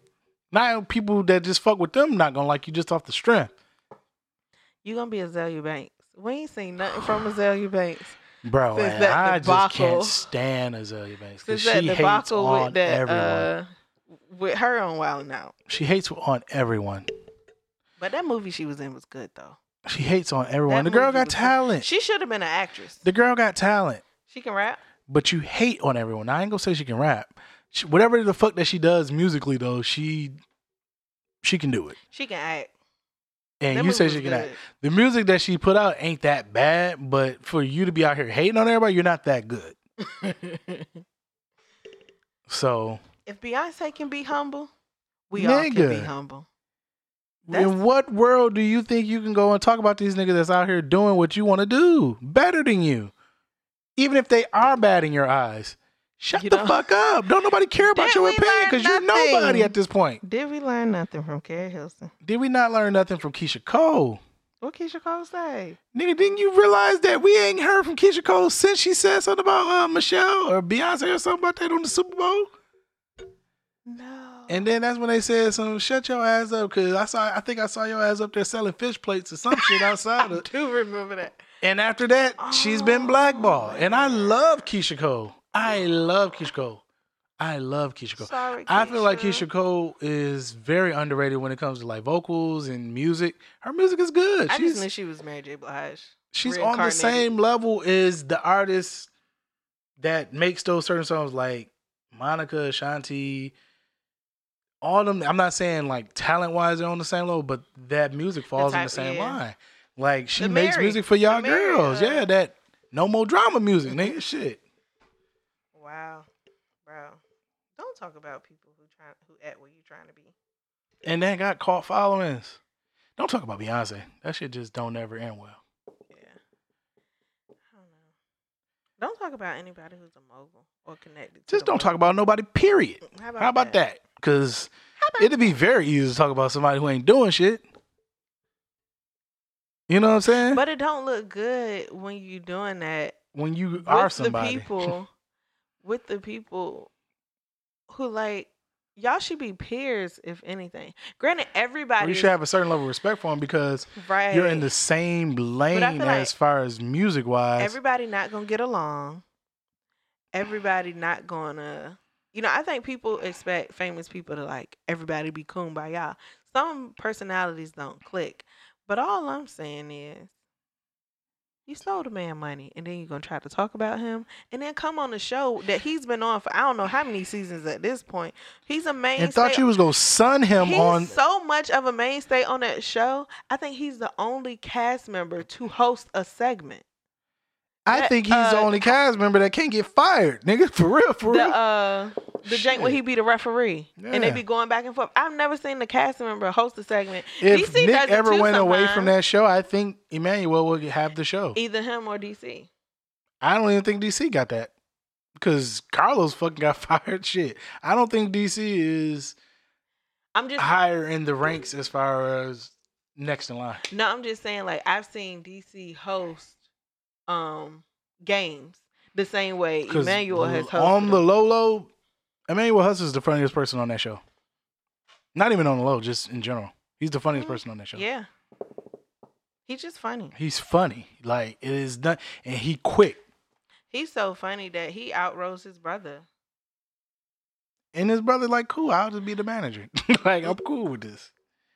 now people that just fuck with them not gonna like you just off the strength, you gonna be Azealia Banks. We ain't seen nothing from Azealia Banks <sighs> bro. Since I just can't stand Azealia Banks because she hates debacle on with that everyone. uh with her on Wild Out. she hates on everyone. But that movie she was in was good though. She hates on everyone. That the girl got was good. talent. She should have been an actress. the girl got talent. She can rap. but you hate on everyone. I ain't gonna say she can rap. She, whatever the fuck that she does musically, though, she she can do it. She can act. And That you say she can good. act. The music that she put out ain't that bad, but for you to be out here hating on everybody, you're not that good. <laughs> So, if Beyonce can be humble, we all can be humble. That's- in what world do you think you can go and talk about these niggas that's out here doing what you want to do better than you? Even if they are bad in your eyes, shut You the don't- fuck up. Don't nobody care about your opinion because you're nobody at this point. Did we learn nothing from Keri Hilson? Did we not learn nothing from Keyshia Cole? What Keyshia Cole say? Nigga, didn't you realize that we ain't heard from Keyshia Cole since she said something about uh, Michelle or Beyonce or something about that on the Super Bowl? No. And then that's when they said some shut your ass up because I saw I think I saw your ass up there selling fish plates or some shit outside <laughs> I of do remember that. And after that, she's been Oh, blackballed. And I love Keyshia Cole. I love Keyshia Cole. I love Keyshia Cole. Sorry, I feel like Keyshia Cole is very underrated when it comes to like vocals and music. Her music is good. I she's just knew she was Mary J. Blige. she's on the same level as the artist that makes those certain songs like Monica, Shanti, all them. I'm not saying like talent wise they're on the same level, but that music falls in type- the same yeah. line. Like she The makes Mary- music for y'all the Mary, girls. uh, yeah, that no more drama music, nigga. Shit. Wow, bro. Don't talk about people who try who at where you trying to be. And then got caught followings. Don't talk about Beyonce. That shit just don't ever end well. Yeah. Don't talk about anybody who's a mogul or connected. To Just the don't talk about nobody, period. How about, How about that? Because it'd be very easy to talk about somebody who ain't doing shit. You know what I'm saying? But it don't look good when you doing that when you with are the people, with the people who like y'all should be peers if anything. Granted, everybody well, you should have a certain level of respect for them because right. you're in the same lane feel like as far as music wise. everybody not gonna get along. Everybody not gonna you know, I think people expect famous people to like everybody be kumbaya. Some personalities don't click. But all I'm saying is you stole the man money and then you're gonna try to talk about him and then come on the show that he's been on for I don't know how many seasons at this point. He's a mainstay. and thought you was gonna sun him He's on. so much of a mainstay on that show. I think he's the only cast member to host a segment. I think he's the uh, only cast member that can't get fired, <laughs> nigga. For real, for the real. uh the jank where he be the referee and they Yeah. be going back and forth. I've never seen the cast member host a segment. if DC Nick ever went away from that show, I think Emmanuel would have the show. either him or DC. I don't even think DC got that because Carlos fucking got <laughs> fired. Shit, I don't think DC is I'm just higher in the ranks as far as next in line. no, I'm just saying like I've seen DC host um games the same way Emmanuel has hosted. on the low low, Emmanuel Hudson is the funniest person on that show. Not even on the low, just in general. He's the funniest Mhm. person on that show. Yeah. He's just funny. He's funny. Like it is done, and he quick. He's so funny that he outrose his brother. And his brother like, cool. I'll just be the manager. <laughs> like I'm cool with this.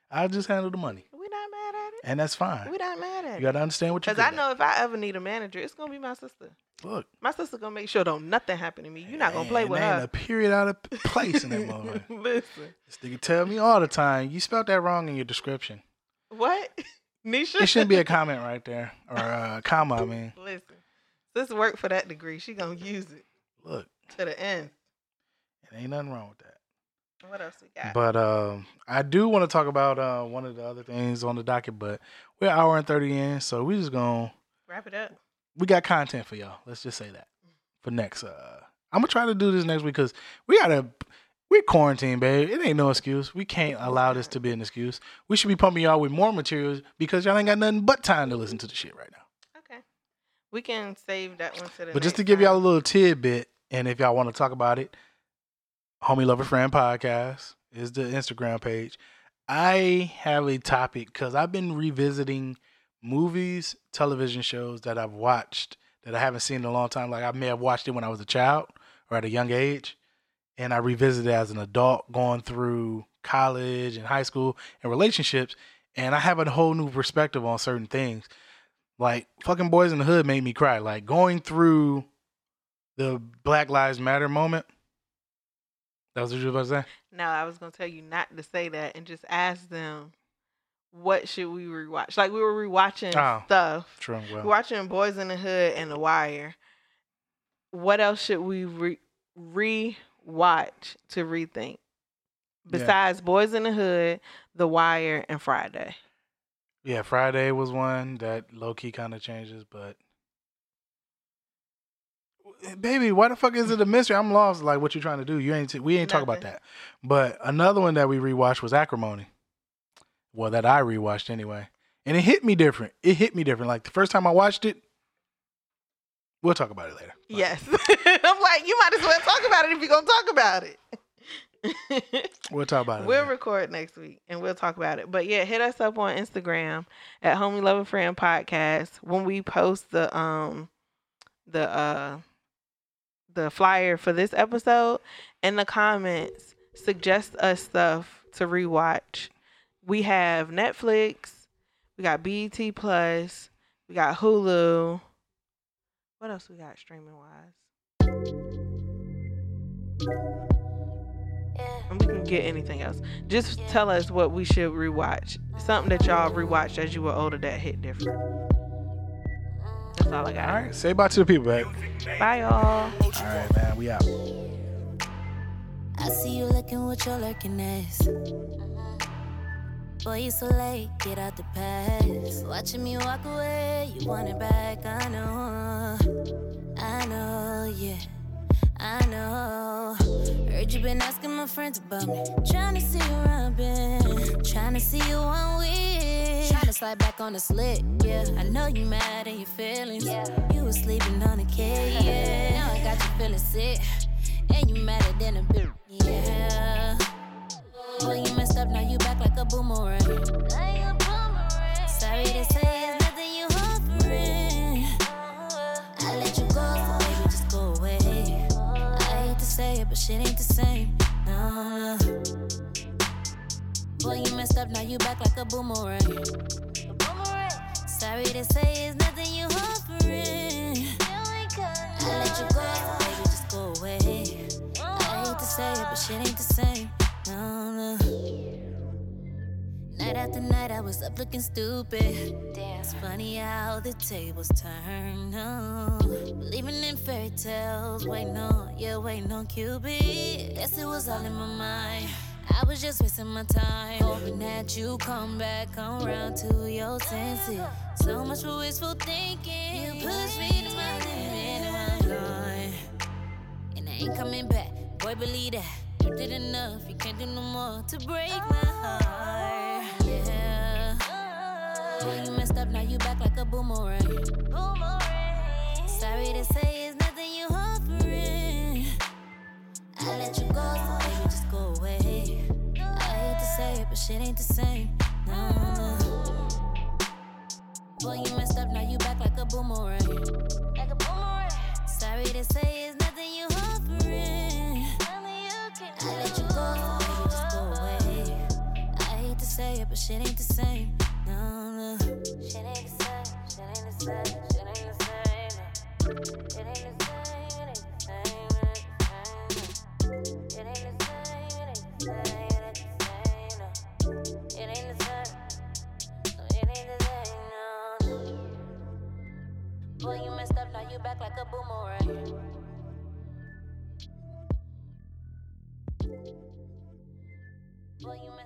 I'll just handle the money, We not mad at it. And that's fine. We don't mad at You gotta understand what you're. Because I know if I ever need a manager, it's gonna be my sister. Look, My sister gonna make sure don't nothing happen to me. You're not gonna play with ain't her. a period out of place in that <laughs> motherfucker. Listen, This nigga tell me all the time, you spelled that wrong in your description. what? <laughs> Nisha? It shouldn't be a <laughs> comment right there or a comma. I mean, Listen, sis worked for that degree. She gonna use it look, to the end. it ain't nothing wrong with that. What else we got? But um, I do want to talk about uh, one of the other things on the docket, but we're an hour and thirty in, so we just gonna Wrap it up. we got content for y'all. Let's just say that for next. Uh, I'm gonna try to do this next week because we gotta. We're quarantined, babe. It ain't no excuse. We can't allow this to be an excuse. We should be pumping y'all with more materials because y'all ain't got nothing but time to listen to the shit right now. Okay. We can save that one to the But just to give y'all a little tidbit, and if y'all want to talk about it, Homie Lover Friend Podcast is the Instagram page. I have a topic because I've been revisiting movies, television shows that I've watched that I haven't seen in a long time. Like I may have watched it when I was a child or at a young age, and I revisited it as an adult going through college and high school and relationships, and I have a whole new perspective on certain things. Like fucking Boyz n the Hood made me cry. Like going through the Black Lives Matter moment. That was what you were about to say? No, I was gonna tell you not to say that and just ask them what should we rewatch. Like we were rewatching Oh. stuff. True. Well, watching Boyz n the Hood and The Wire. What else should we re rewatch to rethink? Yeah. Besides Boyz n the Hood, The Wire, and Friday. yeah, Friday was one that low key kind of changes, but baby, why the fuck is it a mystery? I'm lost. Like, what you trying to do? You ain't. We ain't talk about that. But another one that we rewatched was Acrimony. Well, that I rewatched anyway, and it hit me different. It hit me different. Like the first time I watched it. We'll talk about it later. But- Yes. <laughs> I'm like, you might as well talk about it if you're going to talk about it. <laughs> We'll talk about it. We'll later. record next week and we'll talk about it. But yeah, hit us up on Instagram at Homie Lover Friend Podcast when we post the um the uh the flyer for this episode in the comments. Suggest us stuff to rewatch. We have Netflix, we got BET Plus, we got Hulu. What else we got streaming wise? And we can get anything else. Just tell us what we should rewatch. Something that y'all rewatched as you were older that hit different. That's all I got. All right, say bye to the people, babe. Bye, y'all. All right, man, we out. I see you looking with your lurking ass. Boy, you so late, get out the past. Watching me walk away, you want it back, I know. I know, yeah, I know. Heard you been asking my friends about me. Trying to see where I've been. Trying to see you on with. Trying to slide back on the slick, yeah. I know you mad and your feelings. You was sleeping on the K, <laughs> yeah. Now I got you feeling sick. And you madder than a bitch, yeah. Boy, you messed up, now you back like a boomerang. Sorry to say, it's nothing you offering. I let you go, baby, just go away. I hate to say it, but shit ain't the same. No, no. Boy, you messed up, now you back like a boomerang. boomerang Sorry to say, it's nothing you offering. I let you go, baby, just go away. I hate to say it, but shit ain't the same. No, no. Night after night, I was up looking stupid. Damn, it's funny how the tables turn. No, believing in fairy tales, waiting on, yeah, waiting on Cupid. Guess it was all in my mind. I was just wasting my time, hoping that you come back, around to your senses. So much for wishful thinking. You push me to my limit, and I'm blind. And I ain't coming back. Boy, believe that. You did enough, you can't do no more to break my heart. Yeah. Boy, you messed up, now you back like a boomerang. Sorry to say, it's nothing you. I let you go, so baby, just go away. I hate to say it, but shit ain't the same. No, no. Boy, you messed up, now you back like a boomerang. Like a boomerang. Sorry to say, it's nothing you offering. I let you go, so baby, just go away. I hate to say it, but shit ain't the same. No, no. Shit ain't the same. Shit ain't the same. Shit ain't the same. It ain't the same. Like a boomerang. Boy,